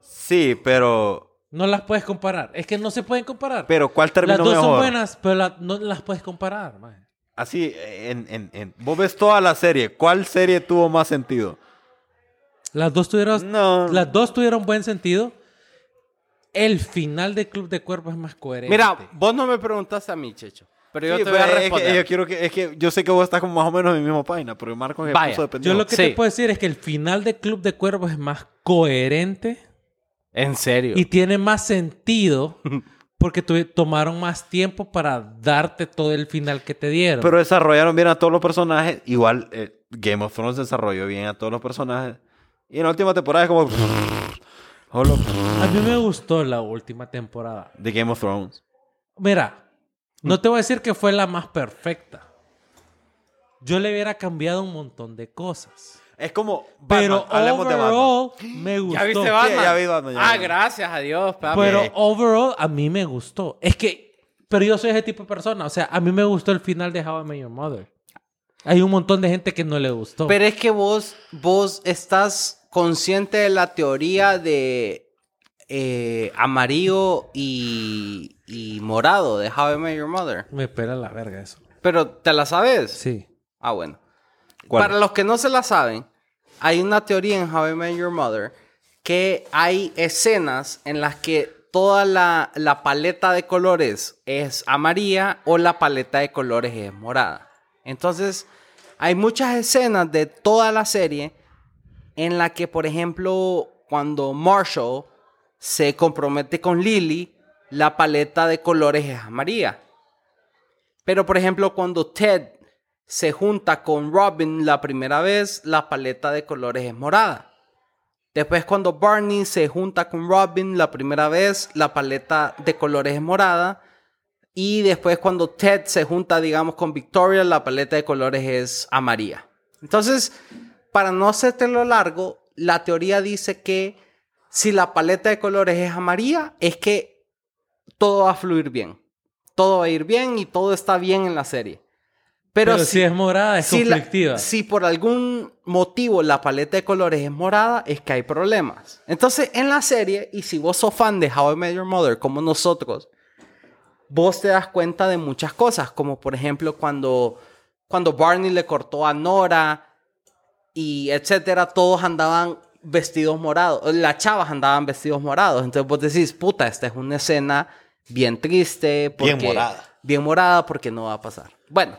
Sí, pero. No las puedes comparar. Es que no se pueden comparar. Pero, ¿cuál terminó las dos mejor? son buenas, pero la- no las puedes comparar. man. Así, en, en, en- vos ves toda la serie. ¿Cuál serie tuvo más sentido? Las dos tuvieron, No. las dos tuvieron buen sentido. El final de Club de Cuervos es más coherente. Mira, vos no me preguntaste a mí, Checho. Pero yo Sí, te voy a pero es que responder. yo quiero que, es que yo sé que vos estás como más o menos en mi misma página, pero Marco me Vaya, puso de pendejo. Yo lo que Sí. te puedo decir es que el final de Club de Cuervos es más coherente En serio. y tiene más sentido [LAUGHS] porque tomaron más tiempo para darte todo el final que te dieron. Pero desarrollaron bien a todos los personajes. Igual eh, Game of Thrones desarrolló bien a todos los personajes. Y en la última temporada es como... [LAUGHS] A mí me gustó la última temporada. de Game of Thrones. Mira, no te voy a decir que fue la más perfecta. Yo le hubiera cambiado un montón de cosas. Es como... Pero hablemos de Batman. overall [GASPS] me gustó. ¿Ya viste Sí, Batman? ya vi Batman, ya ah, vi. gracias a Dios, papi. Pero overall a mí me gustó. Es que, pero yo soy ese tipo de persona. O sea, a mí me gustó el final de How I Met Your Mother. Hay un montón de gente que no le gustó. Pero es que vos, vos estás consciente de la teoría de eh, amarillo y, y morado de How I Met Your Mother. Me espera la verga eso. Pero, ¿te la sabes? Sí. Ah, bueno. ¿Cuál? Para los que no se la saben, hay una teoría en How I Met Your Mother que hay escenas en las que toda la, la paleta de colores es amarilla o la paleta de colores es morada. Entonces, hay muchas escenas de toda la serie en la que, por ejemplo, cuando Marshall se compromete con Lily, la paleta de colores es amarilla. Pero, por ejemplo, cuando Ted se junta con Robin la primera vez, la paleta de colores es morada. Después, cuando Barney se junta con Robin la primera vez, la paleta de colores es morada. Y después, cuando Ted se junta, digamos, con Victoria, la paleta de colores es amarilla. Entonces, para no hacértelo largo, la teoría dice que si la paleta de colores es amarilla, es que todo va a fluir bien. Todo va a ir bien y todo está bien en la serie. Pero, Pero, si, es morada, es si la- conflictiva. si por algún motivo la paleta de colores es morada, es que hay problemas. Entonces, en la serie, y si vos sos fan de How I Met Your Mother, como nosotros, vos te das cuenta de muchas cosas, como por ejemplo cuando, cuando Barney le cortó a Nora y etcétera, todos andaban vestidos morados, las chavas andaban vestidos morados. Entonces vos decís, puta, esta es una escena bien triste. Bien morada. Bien morada porque no va a pasar. Bueno,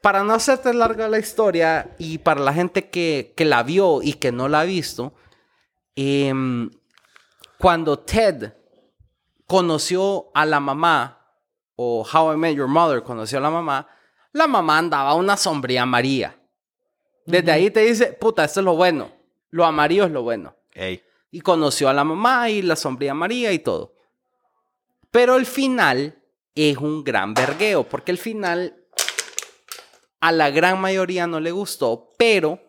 para no hacerte larga la historia y para la gente que, que la vio y que no la ha visto, em, cuando Ted conoció a la mamá, o How I Met Your Mother conoció a la mamá, la mamá andaba una sombría amarilla. Desde ahí te dice, puta, esto es lo bueno. Lo amarillo es lo bueno. Ey. Y conoció a la mamá y la sombría amarilla y todo. Pero el final es un gran vergueo, porque el final a la gran mayoría no le gustó, pero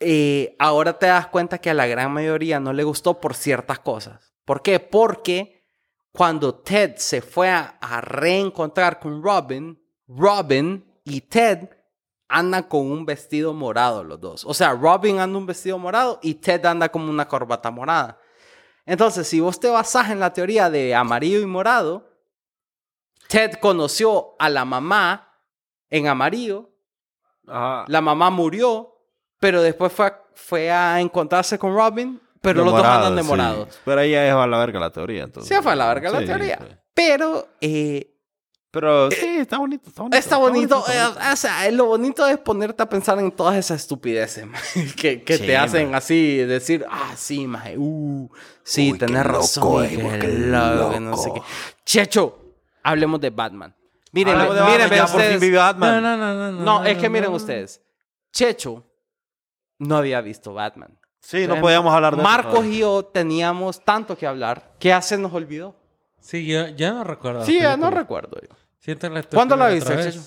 eh, ahora te das cuenta que a la gran mayoría no le gustó por ciertas cosas. ¿Por qué? Porque cuando Ted se fue a, a reencontrar con Robin, Robin y Ted andan con un vestido morado los dos. O sea, Robin anda un vestido morado y Ted anda como una corbata morada. Entonces, si vos te basás en la teoría de amarillo y morado, Ted conoció a la mamá en amarillo, Ajá. la mamá murió, pero después fue a, fue a encontrarse con Robin, pero De los dos morado, andan de sí. morado. Pero ahí ya es a la verga la teoría. Entonces. Se fue a la verga la Sí, teoría. sí. Pero eh, Pero sí, está bonito. Está bonito. está bonito. está eh, bonito. o sea, lo bonito es ponerte a pensar en todas esas estupideces [LAUGHS] man, que, que Sí, te hacen man. así, decir, ah, sí, maje, uh, sí, Uy, tenés razón, eh, que qué loco, que no sé qué. Checho, hablemos de Batman. Miren, miren, ya ustedes. vi No, Batman. no, no, no, no. No, es que miren no. ustedes. Checho no había visto Batman. Sí, no podíamos hablar de eso Marcos y yo teníamos tanto que hablar que hace nos olvidó. Sí, yo ya no recuerdo. Sí, ya no recuerdo yo. La ¿Cuándo la viste. Checho?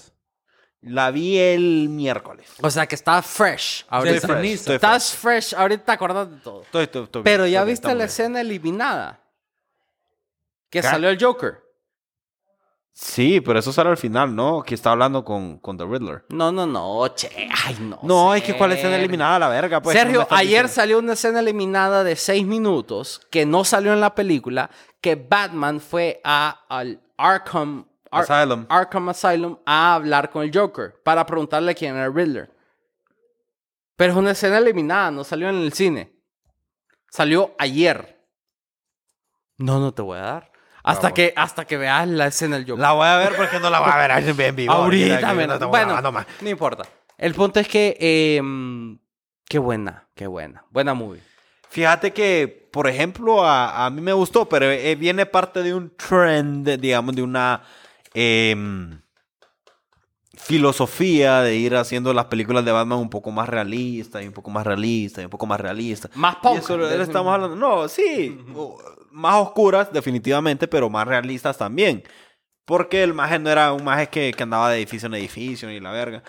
La vi el miércoles. O sea que está fresh ahorita. Estoy fresh, estoy Estás fresh, ahorita te acordás de todo. Estoy- estoy- estoy bien, Pero ya bien, viste la bien. escena eliminada. Que ¿Qué? salió el Joker. Sí, pero eso sale al final, ¿no? Que está hablando con, con The Riddler. No, no, no, che. Ay, no. No, es que cuál escena eliminada la verga, pues. ¿qué me Sergio, ayer diciendo? salió una escena eliminada de seis minutos que no salió en la película. Que Batman fue a, al Arkham, Ar- Asylum. Arkham Asylum a hablar con el Joker para preguntarle quién era el Riddler. Pero es una escena eliminada, no salió en el cine. Salió ayer. No, no te voy a dar. Hasta, que, hasta que veas la escena del Joker. La voy a ver porque no la voy a ver ahí en vivo. [LAUGHS] Ahorita, menos. no Bueno, grabando más. no importa. El punto es que... eh, qué buena, qué buena. Buena movie. Fíjate que, por ejemplo, a, a mí me gustó, pero eh, viene parte de un trend, digamos, de una em, filosofía de ir haciendo las películas de Batman un poco más realistas y un poco más realistas y un poco más realistas. Más punk. eso estamos hablando. No, sí. [LAUGHS] Más oscuras, definitivamente, pero más realistas también. Porque el maje no era un maje que, que andaba de edificio en edificio ni la verga.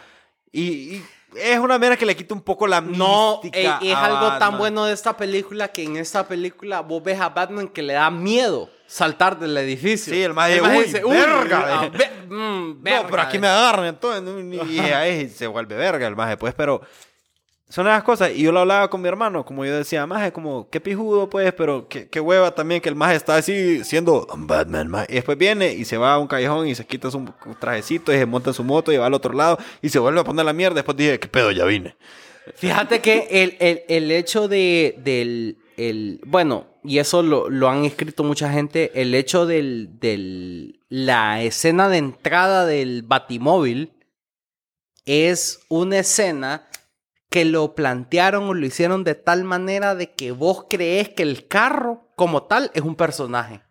Y, y es una mera que le quita un poco la No, mística eh, es a algo tan bueno de esta película que en esta película vos ves a Batman que le da miedo saltar del edificio. Sí, el maje, uy, verga, ah, ve- mm, No, pero aquí me agarran entonces. Y ahí se vuelve verga el maje, pues. Pero son esas cosas. Y yo lo hablaba con mi hermano, como yo decía, maje, como, qué pijudo, pues, pero qué, qué hueva también que el maje está así siendo "I'm Batman, maje. Y después viene y se va a un callejón y se quita su trajecito y se monta en su moto y va al otro lado y se vuelve a poner la mierda. Después dije, qué pedo, ya vine. Fíjate que el, el- el hecho de, del, el, bueno, y eso lo, lo han escrito mucha gente, el hecho del, del, la escena de entrada del Batimóvil es una escena que lo plantearon o lo hicieron de tal manera de que vos crees que el carro como tal es un personaje.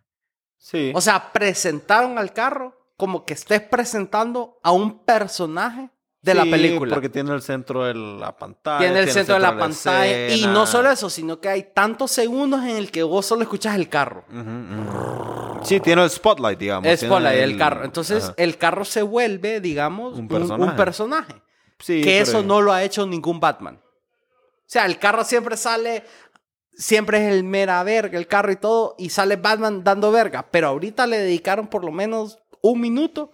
Sí. O sea, presentaron al carro como que estés presentando a un personaje de la Sí, película. Porque tiene el centro de la pantalla. Tiene el centro de la pantalla. Y no solo eso, sino que hay tantos segundos en el que vos solo escuchas el carro. Ujú, ujú. Sí, tiene el spotlight, digamos. Tiene por ahí el carro. Entonces, Ajá. el carro se vuelve, digamos, Un un personaje. un personaje. Sí, que eso no lo ha hecho ningún Batman. O sea, el carro siempre sale, siempre es el mera verga, el carro y todo, y sale Batman dando verga. Pero ahorita le dedicaron por lo menos un minuto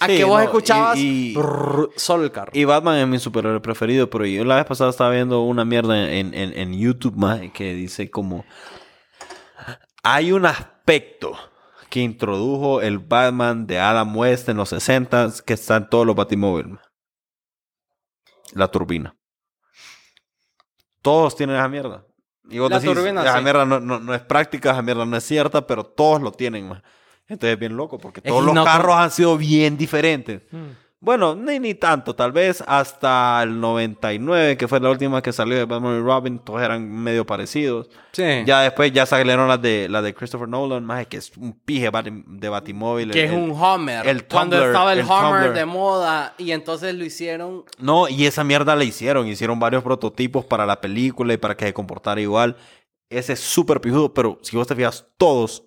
a Sí, que vos no, escuchabas y- y- brrr, solo el carro. Y Batman es mi superhéroe preferido, pero yo la vez pasada estaba viendo una mierda en, en, en YouTube más que dice como hay un aspecto que introdujo el Batman de Adam West en los 60 que está en todos los Batimóviles. La turbina. Todos tienen esa mierda. Y vos La decís, turbina, esa sí. mierda no, no- no es práctica, esa mierda no es cierta, pero todos lo tienen. ma. Entonces es bien loco, porque Es todos que los no- carros han sido bien diferentes. Mm. Bueno, ni, ni tanto, tal vez hasta el 99, que fue la última que salió de Batman y Robin, todos eran medio parecidos. Sí. Ya después ya salieron las de, las de Christopher Nolan, más que es un pije de Batimóvil. que el- es un Homer. el cuando Tumblr, estaba el, el Homer Tumblr. de moda y entonces lo hicieron No, y esa mierda la hicieron, hicieron varios prototipos para la película y para que se comportara igual. Ese es súper pijudo, pero si vos te fijas, todos,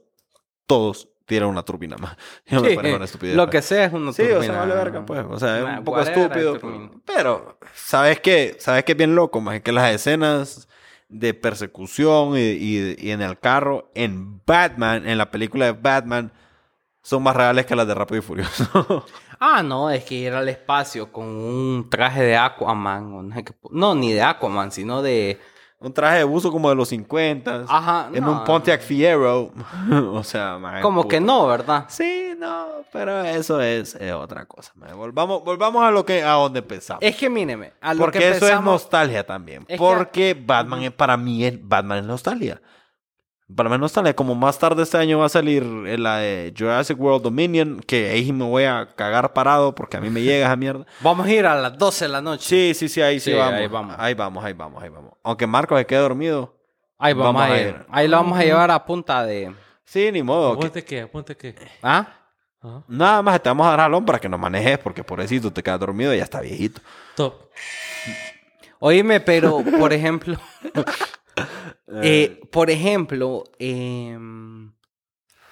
todos tienen una turbina más. [LAUGHS] Me Sí, parece una estupidez. lo pues. que sea es una Sí, o turbina. sea, vale verga, pues. O sea, es Nah, un poco estúpido. es turbina. Pero, ¿sabes qué? ¿Sabes qué es bien loco? Más que las escenas de persecución y, y- y en el carro en Batman, en la película de Batman, son más reales que las de Rápido y Furioso. [LAUGHS] Ah, no, es que ir al espacio con un traje de Aquaman. o no, ni de Aquaman, sino de, un traje de buzo como de los 50. Ajá, En no. un Pontiac Fiero. [LAUGHS] o sea, Como que no, ¿verdad? Sí, no, pero eso es, eh, otra cosa. Volvamos, volvamos a lo que a donde empezamos. Es que míreme, a lo Porque que eso es nostalgia también. Es que- porque Batman, es- para mí, es, Batman es nostalgia. Para mí es nostalgia. Como más tarde este año va a salir la de Jurassic World Dominion, que ahí me voy a cagar parado porque a mí me llega esa mierda. [LAUGHS] Vamos a ir a las 12 de la noche. Sí, sí, sí, ahí sí, Sí, vamos. ahí vamos. Ahí vamos, ahí vamos, ahí vamos. Aunque Marco se quede dormido. Ahí vamos, Vamos a a ir. Ahí lo vamos a llevar a punta de... Sí, ni modo. que- Apunte qué, apunte qué. ¿Ah? Ajá. Nada más te vamos a dar jalón para que nos manejes, porque pobrecito te quedas dormido y ya está viejito. Top. Oíme, pero, por ejemplo... eh, por ejemplo, em,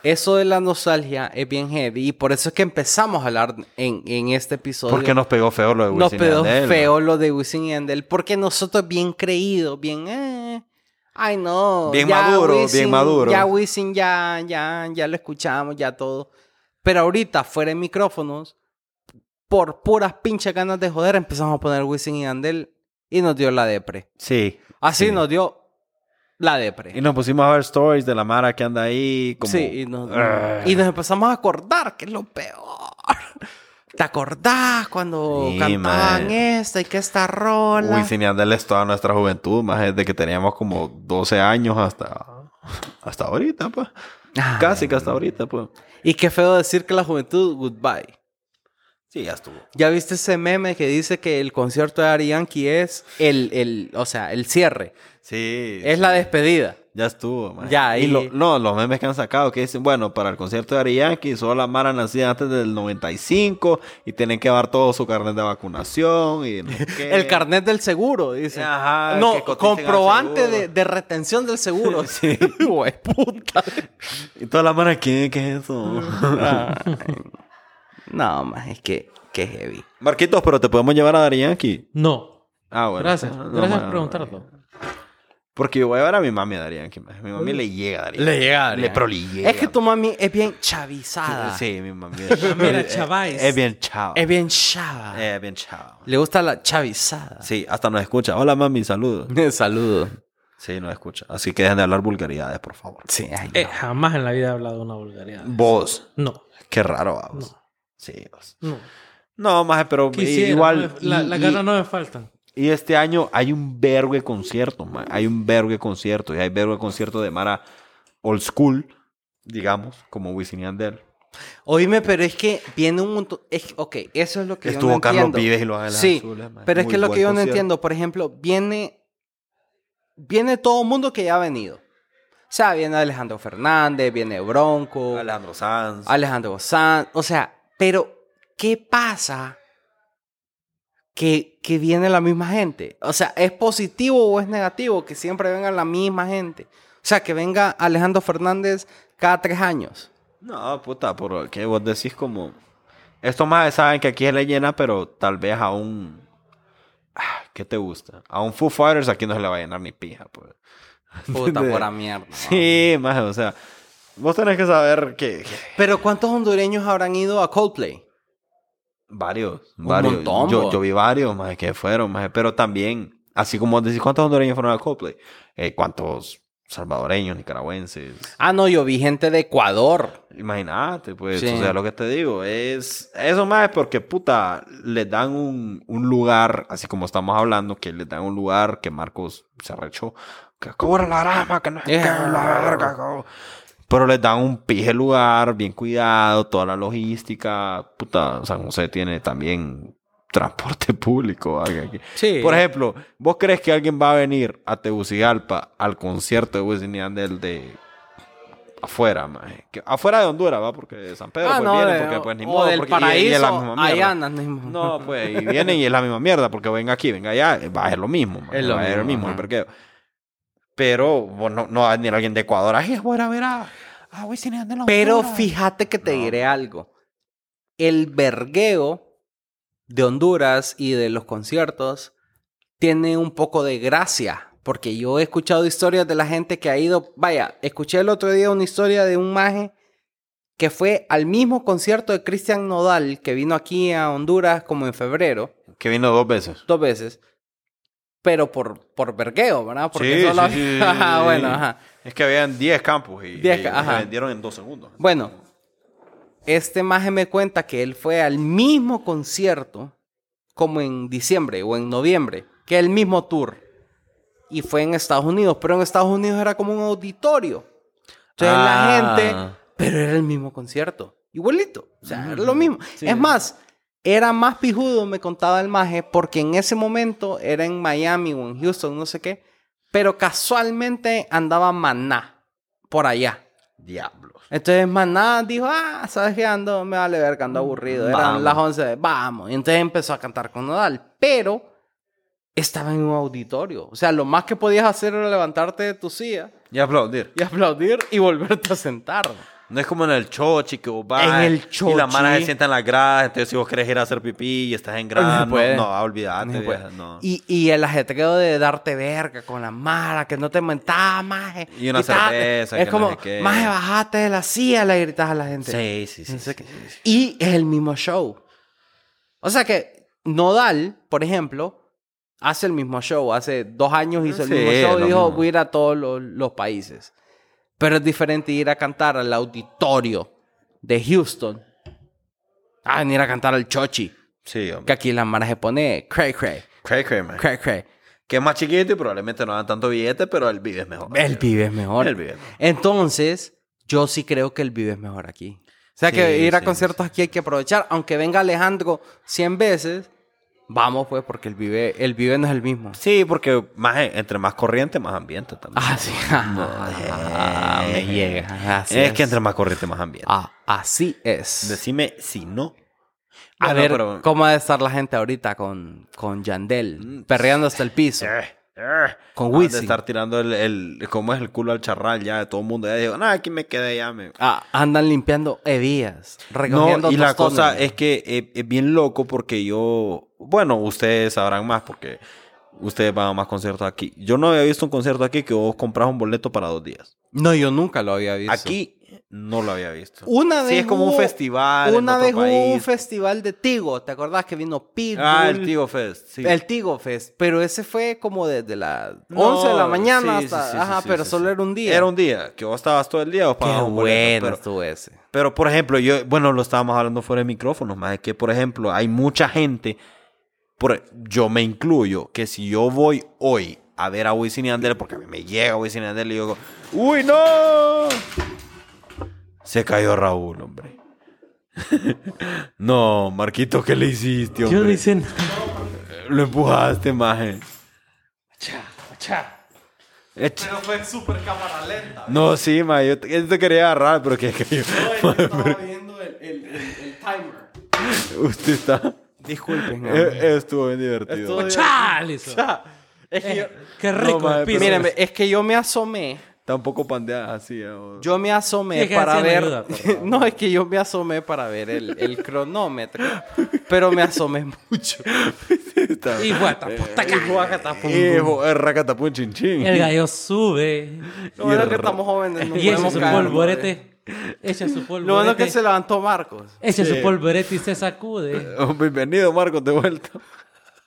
eso de la nostalgia es bien heavy y por eso es que empezamos a hablar en, en este episodio. Porque nos pegó feo lo de nos Wisin y quedó Yandel, feo lo de Wisin y Yandel porque nosotros bien creídos, bien eh, ay no, Bien ya maduro, bien maduro. Ya Wisin ya ya ya lo escuchamos, ya todo. Pero ahorita fuera de micrófonos por puras pinches ganas de joder empezamos a poner Wisin y Yandel y nos dio la depre. Sí. Así Sí. nos dio la depre. Y nos pusimos a ver stories de la Mara que anda ahí. Como, Sí, y nos, Ah. y nos empezamos a acordar, que es lo peor. ¿Te acordás cuando Sí, cantaban esta y que esta rola? Wisin y Yandel es toda nuestra juventud, más desde que teníamos como 12 años hasta, hasta ahorita, pues. Ay. Casi que hasta ahorita, pues. Y qué feo decir que la juventud, goodbye. Sí, ya estuvo. ¿Ya viste ese meme que dice que el concierto de Ari Yankee es el, el, o sea, el cierre? Sí. Es la despedida. Ya estuvo, man. Ya, y y- lo- no, los memes que han sacado que dicen, bueno, para el concierto de Ari Yankee, solo la Mara nacida antes del 95 y tienen que dar todo su carnet de vacunación y no. [LAUGHS] El carnet del seguro, dice. Ajá, no, comprobante de, de retención del seguro. [LAUGHS] Sí. [LAUGHS] Güey, puta. Y toda la Mara, ¿qué, qué es eso? No, más es que, que heavy. Marquitos, pero te podemos llevar a Ari Yankee. No. Ah, bueno. Gracias. No, Gracias por preguntarlo. Porque yo voy a ver a mi mami a man. Mi mami le llega a Dari Le llega a Le, llega. Es que tu mami es bien chavizada. Sí, mi mami. Mira, chaváis. Es bien chavo. Es bien chava. Es bien chavo. Le gusta la chavizada. Sí, hasta nos escucha. Hola, mami, saludos. [LAUGHS] Saludos. Sí, nos escucha. Así que dejen de hablar vulgaridades, por favor. Sí, ay, Eh, no. jamás en la vida he hablado una vulgaridad. Vos. No. Qué raro, vamos. Sí, vos. No. No, más, pero Quisiera, igual. no me- la- y- ganas no me faltan. Y este año hay un vergo de conciertos, man. Hay un vergo de conciertos. Y hay vergo de conciertos de Mara old school, digamos, como Wisin y Yandel. Oíme, pero es que viene un montón. Es, ok, eso es lo que yo Estuvo no Carlos entiendo. Vives y los Ángeles Sí, Azules, pero es que lo que yo no concierto. entiendo, por ejemplo, viene. Viene todo el mundo que ya ha venido. O sea, viene Alejandro Fernández, viene Bronco, Alejandro Sanz. Alejandro Sanz. O sea, pero, ¿qué pasa? Que, que viene la misma gente. O sea, ¿es positivo o es negativo que siempre venga la misma gente? O sea, que venga Alejandro Fernández cada tres años. No, puta, porque vos decís como... Estos más saben que aquí es le llena, pero tal vez a un... Ah, ¿Qué te gusta? A un Foo Fighters aquí no se le va a llenar ni pija, pues. Puta, [LAUGHS] pura mierda. ¿no? Sí, más, o sea... Vos tenés que saber que... que Pero ¿cuántos hondureños habrán ido a Coldplay? varios, Un varios. montón, yo, yo vi varios, más que fueron, más pero también... Así como decís, ¿cuántos hondureños fueron a Coldplay? Eh, ¿Cuántos salvadoreños, nicaragüenses? Ah, no, yo vi gente de Ecuador. Imagínate, pues, Sí. o sea, lo que te digo es... Eso más es porque, puta, les dan un, un lugar, así como estamos hablando, que les dan un lugar que Marcos se arrechó. Que cobra la grama, que no es que Yeah. la verga, cabrón. Pero les dan un pije lugar, bien cuidado, toda la logística. Puta, San José tiene también transporte [LAUGHS] público. Sí. Por ejemplo, ¿vos crees que alguien va a venir a Tegucigalpa al concierto de Wisin Yandel de afuera, maje? Que- afuera de Honduras, ¿va? Porque de San Pedro Ah, pues no, vienen, porque pues ni o modo. del porque, y- y es la paraíso, misma mierda. andan mismo. No, pues, y vienen y es la misma mierda, porque venga aquí, venga allá, va a ser lo mismo, maje, Es lo va a ser lo mismo, el ajá. Pero bueno, no va a venir alguien de Ecuador, ay, voy a ver a, a Pero Honduras". fíjate que te No. diré algo. El vergueo de Honduras y de los conciertos tiene un poco de gracia. Porque yo he escuchado historias de la gente que ha ido. Vaya, escuché el otro día una historia de un maje que fue al mismo concierto de Cristian Nodal que vino aquí a Honduras como en febrero, Que vino dos veces. dos veces. Pero por, por vergueo, ¿verdad? Porque Sí, solo [LAUGHS] sí, sí, Ajá, sí. bueno, ajá. Es que habían 10 campos y, 10 y ca- se ajá. vendieron en dos segundos. Bueno, este maje me cuenta que él fue al mismo concierto como en diciembre o en noviembre, que el mismo tour. Y fue en Estados Unidos, pero en Estados Unidos era como un auditorio. Entonces Ah. la gente, pero era el mismo concierto, igualito. O sea, era lo mismo. Sí. Es más, era más pijudo, me contaba el maje, porque en ese momento era en Miami o en Houston, no sé qué, pero casualmente andaba Maná por allá. Diablos. Entonces Maná dijo, ah, ¿sabes qué? Ando, me vale ver que ando aburrido. Eran Vamos. las 11, vamos. Y entonces empezó a cantar con Nodal. Pero estaba en un auditorio. O sea, lo más que podías hacer era levantarte de tu silla Y aplaudir. y aplaudir y volverte a sentar. No es como en el chochi que vos vas En el y la chochi. mano se sienta en las gradas. Entonces, si vos querés ir a hacer pipí y estás en grada, no, no, olvídate. No se puede. no. Y, y el ajetreo de darte verga con la mara, que no te mentaba, maje. Y una cerveza, Es que como, no qué. maje, bajate de la silla, le gritas a la gente. Sí, sí, sí. No sé sí, qué. sí, sí. Y es el mismo show. O sea que Nodal, por ejemplo, hace el mismo show. Hace dos años hizo el mismo show y dijo, mismo. voy a ir a todos los, los países. Pero es diferente ir a cantar al auditorio de Houston. A venir a cantar al Chochi. Sí, Que hombre. aquí la mara se pone cray cray, Cray, cray, man. cray cray. Que es más chiquito y probablemente no dan tanto billete, pero el vive es mejor. El vive es mejor. El vive es mejor. Entonces, yo sí creo que el vive es mejor aquí. O sea Sí, que ir a sí, conciertos aquí hay que aprovechar. Aunque venga Alejandro 100 veces, vamos pues, porque el vive, el vive no es el mismo. Sí, porque más, entre más corriente, más ambiente también. Ah, sí. Ah, me llega. Así es, que entre más corriente, más ambiente. Ah, así es. Decime si no. a Bueno, ver pero- cómo ha de estar la gente ahorita con, con Yandel, perreando hasta el piso. Eh, eh. Con Han de Wisin. estar tirando el, el, ¿cómo es el culo al charral ya de todo el mundo. Ya digo, no, aquí me quedé ya. Me... Ah, andan limpiando hebillas, recogiendo No, y la cosa es que eh, es bien loco porque yo, bueno, ustedes sabrán más porque ustedes van a más conciertos aquí. Yo no había visto un concierto aquí que vos compras un boleto para dos días. No, yo nunca lo había visto. Aquí no lo había visto. Una Sí, vez es como un festival. en Una otro vez hubo un festival de Tigo, ¿te acordás que vino Pitbull? Ah, el Tigo Fest. Sí. El Tigo Fest, pero ese fue como desde las No, 11 de la mañana sí, hasta... sí, sí, ajá, sí, pero sí, solo sí. era un día. Era un día, que vos estabas todo el día, vos Qué un boleto, bueno pero- ese. Pero, por ejemplo, yo, bueno, lo estábamos hablando fuera de micrófonos, más es que, por ejemplo, hay mucha gente, por, yo me incluyo, que si yo voy hoy a ver a Wisin y Yandel, porque a mí me llega Wisin y Yandel y yo digo, ¡Uy, no! Se cayó Raúl, hombre. [LAUGHS] no, Marquito, ¿qué le hiciste, Yo hombre? no hice nada. Lo empujaste, maje. Cha, cha. Echa- fue súper cámara lenta. No, sí, maje, yo te, yo te quería agarrar, pero que cayó. [LAUGHS] estaba viendo el, el, el, el timer. Usted está... Disculpen. Eh, Estuvo bien divertido. Estuvo- Cha, le hizo. Es que yo- Eh, qué rico No, madre, el piso. pero- Mírenme, es que yo me asomé. Tampoco pandeada así. eh, o- Yo me asomé Sí, que para ver. ayuda, por favor. [LAUGHS] no, es que yo me asomé para ver el, el cronómetro. Pero me asomé mucho. Está- Y guata, puta pum. Hijo, es chin chin. El gallo sube. Bueno es que estamos jóvenes. No y podemos su caer, polvorete. Echa su polvorete. Lo bueno es que se levantó Marcos. Echa Sí. su polvorete y se sacude. Oh, Bienvenido, Marcos, de vuelta.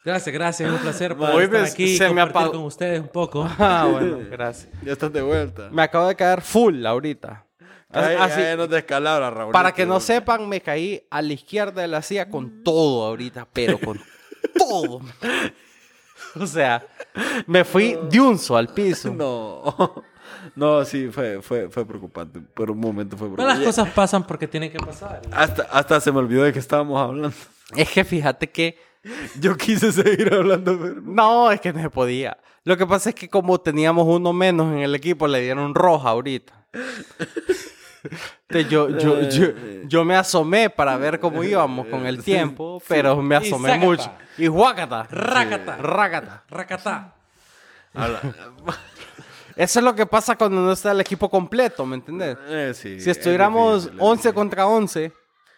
Gracias, gracias. Es un placer poder Hoy estar me- aquí se me compartir apagó. con ustedes un poco. [LAUGHS] Ah, bueno, gracias. Ya estás de vuelta. Me acabo de caer full ahorita. Ay, Así- ay, no te descalabra, Raúl. para que no sepan, me caí a la izquierda de la silla con todo ahorita, pero con [LAUGHS] todo. O sea, me fui de un al piso. No. No, sí, fue, fue, fue preocupante. Por un momento fue Pero las preocupante. cosas pasan porque tienen que pasar. Hasta, hasta se me olvidó de que estábamos hablando. Es que fíjate que Yo quise seguir hablando, pero... No, es que no se podía. Lo que pasa es que como teníamos uno menos en el equipo, le dieron roja ahorita. Entonces yo, yo, yo, yo me asomé para ver cómo íbamos con el tiempo, pero me Y asomé sácata. mucho. Y huácata. Rácata. Rácata. Racatá. Eso es lo que pasa cuando no está el equipo completo, ¿me entendés? Eh, sí, Si es estuviéramos difícil, es 11 difícil. contra 11,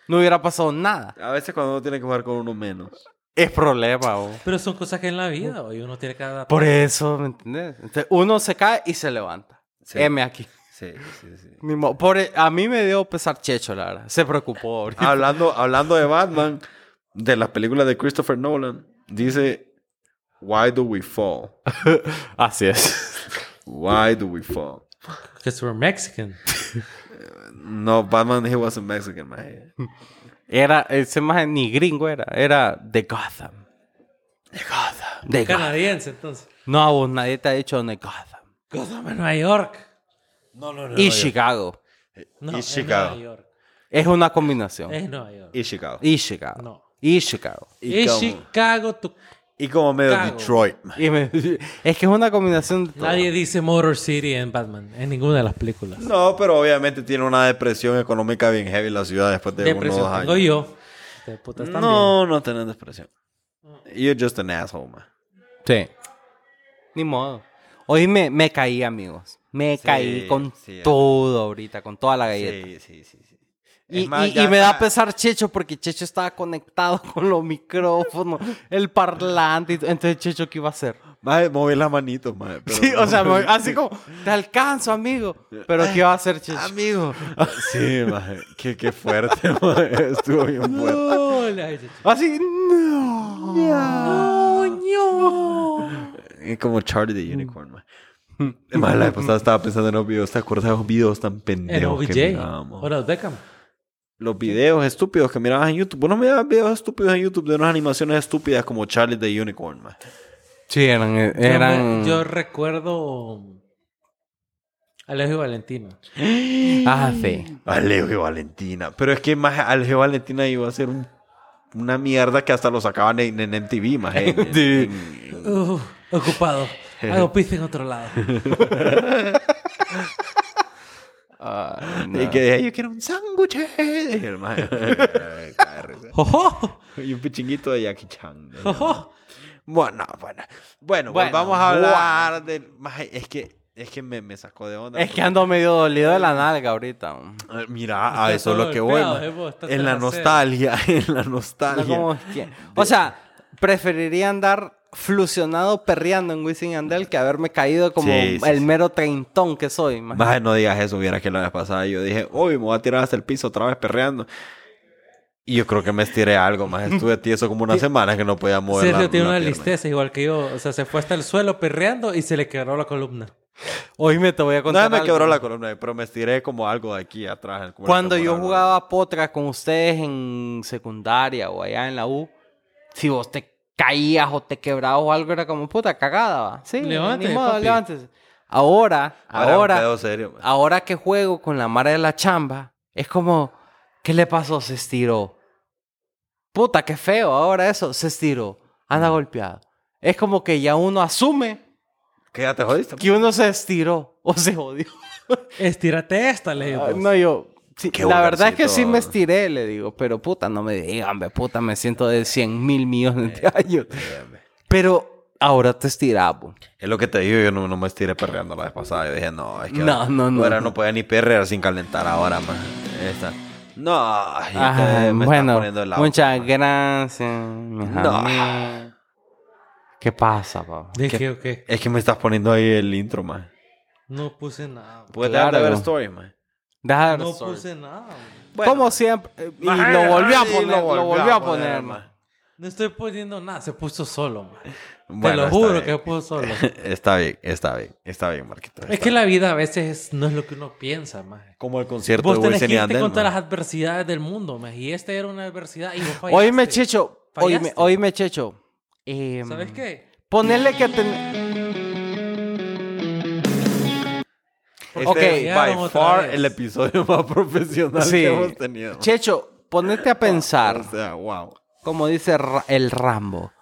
no hubiera pasado nada. A veces cuando uno tiene que jugar con uno menos. Es problema, o. Pero son cosas que en la vida hoy uno tiene que adaptar. Por eso, ¿me entendés? Entonces, uno se cae y se levanta. Sí. M aquí. Sí, sí, sí. Por, a mí me dio pesar Checho, la verdad. Se preocupó ahorita. hablando, hablando de Batman, de las películas de Christopher Nolan, dice, Why do we fall? [LAUGHS] Así es. Why do we fall? Because we're Mexican. [LAUGHS] No, Batman, he wasn't Mexican, man. Era, ese más ni gringo era, era de Gotham. De Gotham. De Gotham. Canadiense, entonces. No, vos, nadie te ha dicho de Gotham. Gotham en Nueva York. No, no, no. Y Chicago. No, Y es Chicago. Nueva York. Es una combinación. Es Nueva York. Y Chicago. Y Chicago. No. Y Chicago. Y Y Chicago, tu... y como medio. Detroit, man. Y me- [LAUGHS] es que es una combinación de todo. Nadie dice Motor City en Batman. En ninguna de las películas. No, pero obviamente tiene una depresión económica bien heavy la ciudad después de unos dos Depresión años. tengo yo. De putas también. No, no tenés depresión. You're just an asshole, man. Sí. Ni modo. Hoy me, me caí, amigos. Me Sí, caí con sí, todo ahorita, con toda la galleta. Sí, sí, sí. sí. Y, Es más, y- ya y me da pesar Checho porque Checho estaba conectado [LAUGHS] con los micrófonos, el parlante. Entonces, Checho, ¿qué iba a hacer? Mover las manitos, mae. pero Sí, no. o sea, así como, te alcanzo, amigo. Pero ¿qué iba a hacer Checho? Amigo. Sí, mae. Qué, qué fuerte, [LAUGHS] mae. Estuvo bien fuerte. No, Así, no. Es como Charlie the Unicorn, mae. Mae, la vez pasada estaba pensando en los videos. ¿Te acuerdas de los videos tan En pendejos que OBJ. mirábamos? Ahora Beckham. Los videos estúpidos que mirabas en YouTube. Vos no mirabas videos estúpidos en YouTube de unas animaciones estúpidas como Charlie the Unicorn, mae. Sí, eran... Yo me- eran... Yo, recuerdo. Alejo y Valentina. [GASPS] Ah, sí. Alejo y Valentina. Pero es que más Alejo y Valentina iba a ser un- una mierda que hasta lo sacaban en, en MTV, más. en- en- [LAUGHS] Sí. en- Uh, ocupado. [LAUGHS] Hago pizza en otro lado. [LAUGHS] Ay, no. Y que decía, yo quiero un sándwich. Y el maje. [LAUGHS] ¡Jojo! Y un pichinguito de Jackie Chan. Bueno, bueno. Bueno, Bueno, vamos a hablar de... maje, Es que, es que me, me sacó de onda. Es que ando medio dolido de la nalga ahorita. Eh, Mira, a Está eso es lo que voy. eh, [LAUGHS] En la nostalgia, en la No nostalgia. como O sea, preferiría andar flusionado perreando en Wisin y Yandel que haberme caído como Sí, sí, el sí. mero treintón que soy. Maje, no digas eso, viera que la vez pasada yo dije, hoy me voy a tirar hasta el piso otra vez perreando. Y yo creo que me estiré algo, más estuve [LAUGHS] tieso como una semana que no podía mover la, Sergio tiene la una pierna. listeza igual que yo. O sea, se fue hasta el suelo perreando y se le quebró la columna. Hoy me te voy a No contar. me algo. quebró la columna, pero me estiré como algo de aquí atrás. Cuando yo jugaba potra con ustedes en secundaria o allá en la U, si vos te caías o te quebrabas o algo, era como puta cagada, va. Sí, Levante, ni modo, papi. levántese. Ahora, Ahora, un ahora, serio, que juego con la mara de la chamba, es como, ¿qué le pasó? Se estiró. Puta, qué feo ahora eso, se estiró, anda golpeado. Es como que ya uno asume ¿Qué ya te jodiste? que uno se estiró o se jodió. Estírate esta, le digo. Ah, no, yo. Sí, Qué la verdad es que sí me estiré, le digo. Pero puta, no me digan, ve, puta, me siento de 100 mil millones de años. Pero ahora te estiras, bo. Es lo que te digo, yo no, no me estiré perreando la vez pasada. Yo dije, no, es que No, no, no. ahora no podía ni perrear sin calentar ahora, man. Esta. No, ay, Ajá, te- me estás bueno, poniendo el auto, muchas man. gracias. No. amigos. ¿Qué pasa, pa? ¿De qué o qué? Es que me estás poniendo ahí el intro, man. No puse nada. Puedes Claro. dejar de ver story, man. Deja de ver No puse nada. Como siempre. Y Man, lo volvió a poner, lo volvió a poner, man. man. No estoy poniendo nada. Se puso solo, man. Bueno, Te lo juro bien. que se puso solo. [LAUGHS] Está bien, está bien, está bien, Marquito. es que bien. la vida a veces no es lo que uno piensa, man. Como el concierto Vos de tenés Wisin que irte contra man. las adversidades del mundo, man. Y esta era una adversidad y vos fallaste. Oíme, Checho. Oíme, Checho. Eh, ¿Sabes qué? Ponerle que ten... Este Ok. es Llegaron by far vez. el episodio [LAUGHS] más profesional Sí. que hemos tenido. Checho, ponete a pensar, O sea, wow. como dice Ra- el Rambo.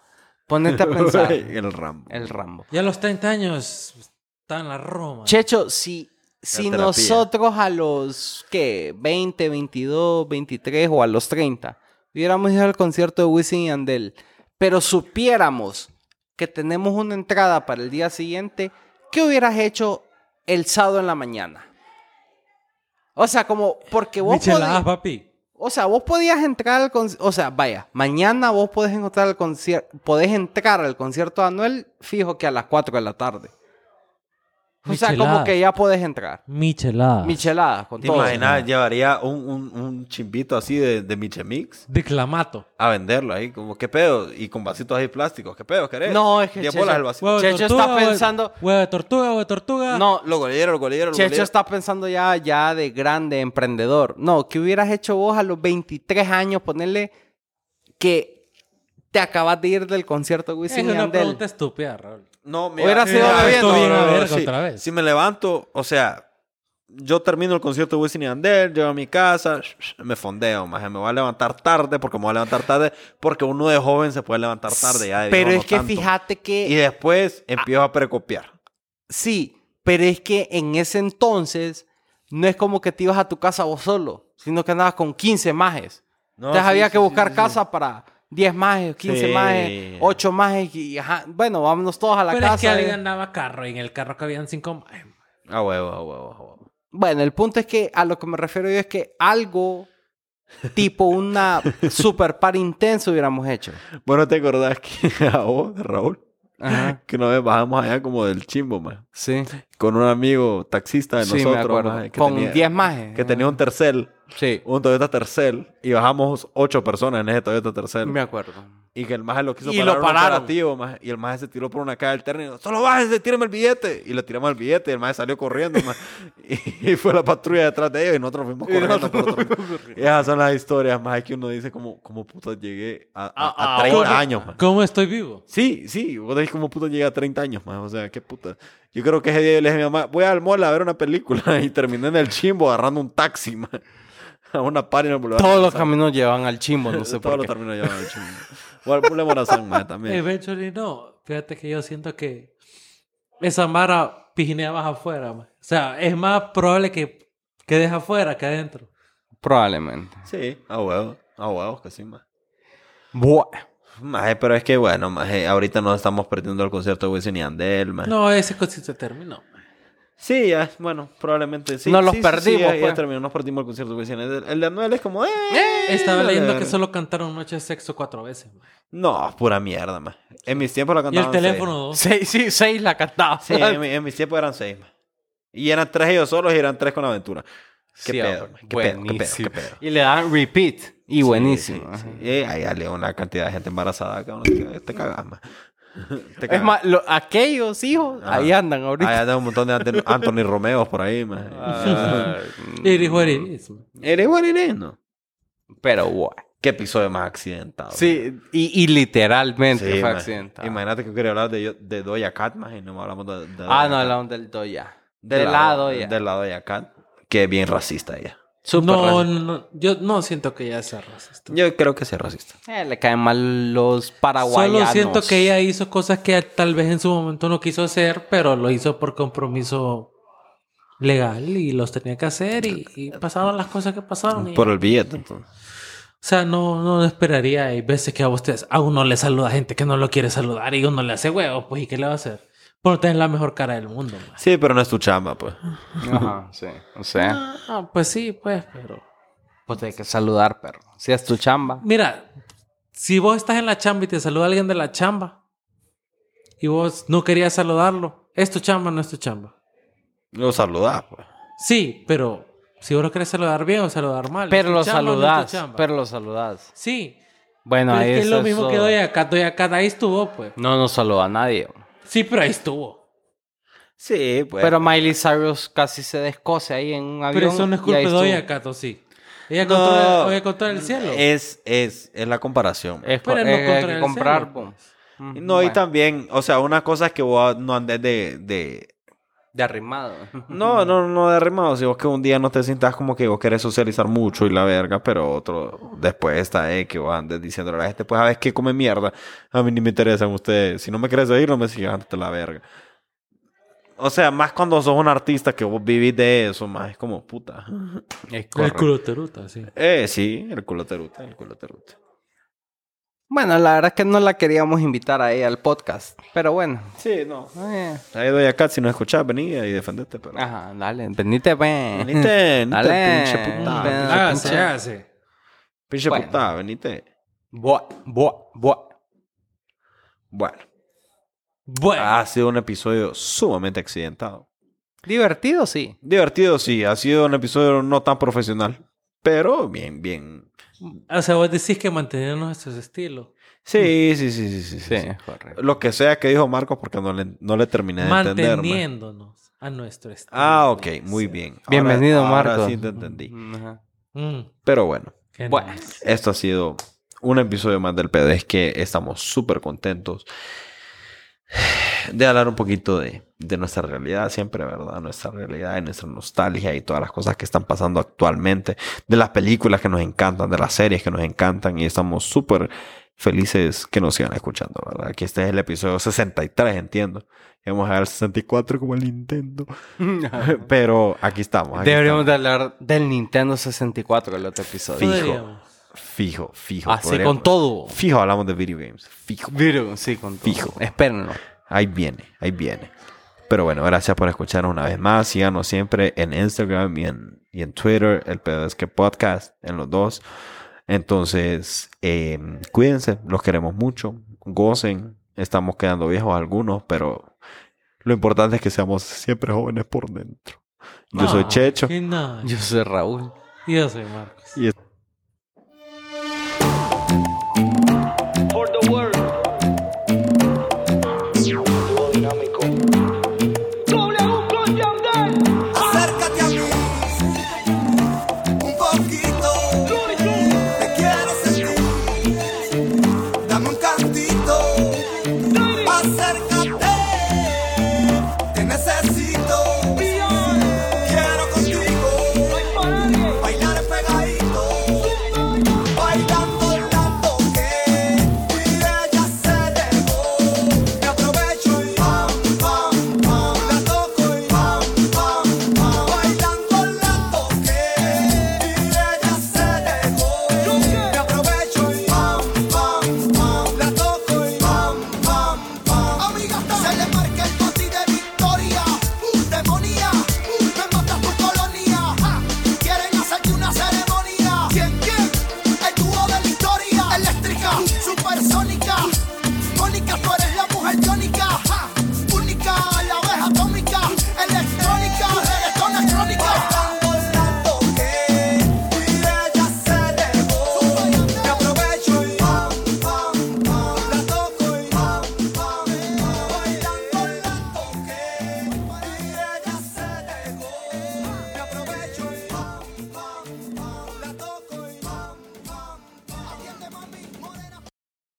Ponete a [LAUGHS] pensar. el Rambo. el Rambo. Ya a los 30 años está en la Roma. Checho, si, si nosotros a los, ¿qué? 20, 22, 23 o a los 30 hubiéramos ido al concierto de Wisin y Andel, pero supiéramos que tenemos una entrada para el día siguiente, ¿qué hubieras hecho el sábado en la mañana? O sea, como, porque vos Micheladas, podí- papi. O sea, vos podías entrar al concierto. O sea, vaya, mañana vos podés encontrar el concierto. Podés entrar al concierto de Anuel fijo que a las 4 de la tarde. O sea, como que ya puedes entrar. Micheladas. Micheladas con ¿Te todo. imaginas? Llevaría un, un, un chimbito así de, de Michemix De clamato. a venderlo ahí, como, ¿qué pedo? Y con vasitos ahí plásticos, ¿qué pedo querés? No, es que 10 Checho- bolas el vasito. Huevo de Checho tortuga, está huevo de- pensando- Huevo de tortuga, huevo de tortuga. No, Lo golero, lo golero, lo Checho golero. está pensando ya, ya de grande emprendedor. No, ¿qué hubieras hecho vos a los 23 años? Ponerle que te acabas de ir del concierto de Es Wisin y una Yandel. pregunta estúpida, Raúl. No, Hubiera sido mira, bebiendo. esto bien a no, no, verga sí. otra vez. Si me levanto, o sea, yo termino el concierto de Wisin y Yandel, llego a mi casa, me fondeo, maje, me voy a levantar tarde porque me voy a levantar tarde porque uno de joven se puede levantar tarde ya Pero es que tanto. fíjate que... Y después empiezo a precopiar. Sí, pero es que en ese entonces no es como que te ibas a tu casa vos solo, sino que andabas con 15 majes. No, Entonces sí, había sí, que buscar sí. casa para 10 majes, 15 Sí. majes, 8 majes y ajá, bueno, vámonos todos a la Pero casa. es que alguien eh. andaba carro y en el carro cabían cinco más. A huevo, a huevo, a huevo. Bueno, el punto es que a lo que me refiero yo es que algo [LAUGHS] tipo una super par intenso hubiéramos hecho. Bueno, ¿te acordás que [LAUGHS] a vos, Raúl? Ajá. Que una vez bajamos allá como del chimbo, man. Sí. Con un amigo taxista de Sí, me nosotros, acuerdo. maje, que Con tenía- 10 majes. Que tenía un tercel, Sí. un Toyota Tercel, y bajamos ocho personas en ese Toyota Tercel. Me acuerdo. Y que el maje lo quiso Y parar lo pararon. operativo, maje, y el maje se tiró por una calle del terreno y dijo, solo bájense, tírenme el billete. Y le tiramos el billete y el maje salió corriendo, maje. y, [LAUGHS] y fue la patrulla detrás de ellos y nosotros fuimos corriendo. por otro- Y esas son las historias, más que uno dice como, como puta llegué a, a- a A- a 30 ahora. años, maje. ¿Cómo estoy vivo? Sí, sí, vos decís como puta llegué a 30 años, más. O sea, qué puta. Yo creo que ese día yo le dije a mi mamá, voy al mall a ver una película [LAUGHS] y terminé en el chimbo agarrando un taxi, man. [LAUGHS] A una par en el boulevard. Todos los caminos llevan al chimbo, no [LAUGHS] sé Todos por los qué. termino llevando al chimbo. O al Boulevard Morazán, man, también. Eventually no. Fíjate que yo siento que esa mara pijinea más afuera. man. O sea, es más probable que quedes afuera que adentro. Probablemente. Sí, a huevos, a huevos que sí, más. Buah. Maje, pero es que bueno, maje, ahorita nos estamos perdiendo el concierto de Wisin y Andel, maje. No, ese concierto terminó. Sí, ya, bueno, probablemente sí. Nos los Sí, sí, sí, perdimos, ya, ya pues. terminó, nos perdimos el concierto de Wisin y Andel. El de Anuel es como, eh. Estaba dale, leyendo que solo cantaron Noche de Sexo cuatro veces. man. No, pura mierda, man. En mis tiempos la Y el cantaban teléfono seis. dos. [LAUGHS] Seis, sí, seis la cantaba. Sí, en, mi- en mis tiempos eran seis, man. Y eran tres ellos solos y eran tres con la aventura. Qué Sí, pedo, hombre. Qué pedo, qué pedo, qué pedo. Y le dan repeat. Y buenísimo. Sí, sí, sí. Y ahí sale una cantidad de gente embarazada, cabrón. Te, te cagas. Te Es más, lo- aquellos hijos, Ajá. ahí andan ahorita. Ahí anda un montón de Anthony Romeos por ahí, man. It is what pero buah. Qué episodio más accidentado. Sí, y, y literalmente Sí, fue man. accidentado. Imagínate que yo quería hablar de, de Doja Cat, man, y no hablamos de, de Ah, no, hablamos del Doya. De Del la- lado ya. De la Cat, que es bien racista ella. Súper No, racista. no, no, yo no siento que ella sea racista. Yo creo que sea racista. Eh, le caen mal los paraguayanos. Solo siento que ella hizo cosas que tal vez en su momento no quiso hacer, pero lo hizo por compromiso legal y los tenía que hacer y, y pasaron las cosas que pasaron. y- Por el billete, entonces. O sea, no, no esperaría. Hay veces que a ustedes, a uno le saluda gente que no lo quiere saludar y uno le hace huevo, pues ¿y qué le va a hacer? Por tener la mejor cara del mundo. man. Sí, pero no es tu chamba, pues. Ajá, sí. O sea, Ah, pues sí, pues, pero... pues hay que saludar, perro. Si es tu chamba. Mira, si vos estás en la chamba y te saluda alguien de la chamba y vos no querías saludarlo, ¿es tu chamba o no es tu chamba? Lo saludás, pues. Sí, pero si vos lo querés saludar bien o saludar mal. ¿es Pero tu lo chamba no saludás. pero lo saludás. Sí, Bueno, pero ahí es que es lo mismo que. Doña Cat. Doña Cat ahí estuvo, pues. No nos saluda a nadie. Sí, pero ahí estuvo. Sí, pues. Pero Miley Cyrus casi se descose ahí en un avión. Pero eso no es culpa de. Doña Cat, ¿o sí? Ella No. controla, ella controla el cielo. Es, es, es la comparación. Es, Pero no es- el comprar. cielo, pues. No, y también, o sea, una cosa es que vos no andes de, de... De arrimado. [LAUGHS] No, no, no de arrimado. Si vos que un día no te sientas como que vos querés socializar mucho y la verga, pero otro después está eh, que vos andes diciéndole a la gente, pues, ¿sabes qué? Come mierda. A mí ni me interesan ustedes. Si no me querés oír, no me sigas andate la verga. O sea, más cuando sos un artista que vos vivís de eso, más es como puta. Es el culo teruta, sí. Eh, sí, el culo te ruta, el culo te ruta. Bueno, la verdad es que no la queríamos invitar a ella al podcast. Pero bueno. Sí, no. Eh, Ahí doy acá, si no escuchás, vení y defendete, pero... Ajá, dale. Venite, ven. Venite, [LAUGHS] venite, Dale. pinche puta. Ven. pinche Ah, pinche- se hace. Pinche Bueno. puta, venite. Buah, buah, buah. Bueno, Bueno, ha sido un episodio sumamente accidentado. Divertido, sí. Divertido, sí. Ha sido un episodio no tan profesional. Pero bien, bien. O sea, vos decís que mantener nuestros estilos. Sí, sí, sí, sí, sí. sí, sí. correcto. Lo que sea que dijo Marcos porque no le, no le terminé de entender. man. Manteniéndonos a nuestro estilo. Ah, ok. Muy bien. Ahora- Bienvenido, ahora Marco. sí te entendí. Ajá. Mm, Pero bueno. qué Bueno. nice. Esto ha sido un episodio más del PD. Es que estamos súper contentos de hablar un poquito de, de nuestra realidad, siempre, ¿verdad? Nuestra realidad y nuestra nostalgia y todas las cosas que están pasando actualmente, de las películas que nos encantan, de las series que nos encantan y estamos súper felices que nos sigan escuchando, ¿verdad? Que este es el episodio 63, entiendo. Vamos a ver el 64 como el Nintendo. [LAUGHS] Pero aquí estamos. aquí Deberíamos estamos. de hablar del Nintendo 64 el otro episodio. Fijo. Fijo, fijo. Así podríamos- con todo. Fijo hablamos de video games. Fijo. Virgo, sí, con todo. Fijo. Espérenlo. Ahí viene, ahí viene. Pero bueno, gracias por escucharnos una vez más. Síganos siempre en Instagram y en, y en Twitter, el pedo es que podcast, en los dos. Entonces, eh, cuídense, los queremos mucho. Gocen, estamos quedando viejos algunos, pero lo importante es que seamos siempre jóvenes por dentro. Yo soy Ah, Checho nice. Yo soy Raúl. Y yo soy Marcos. y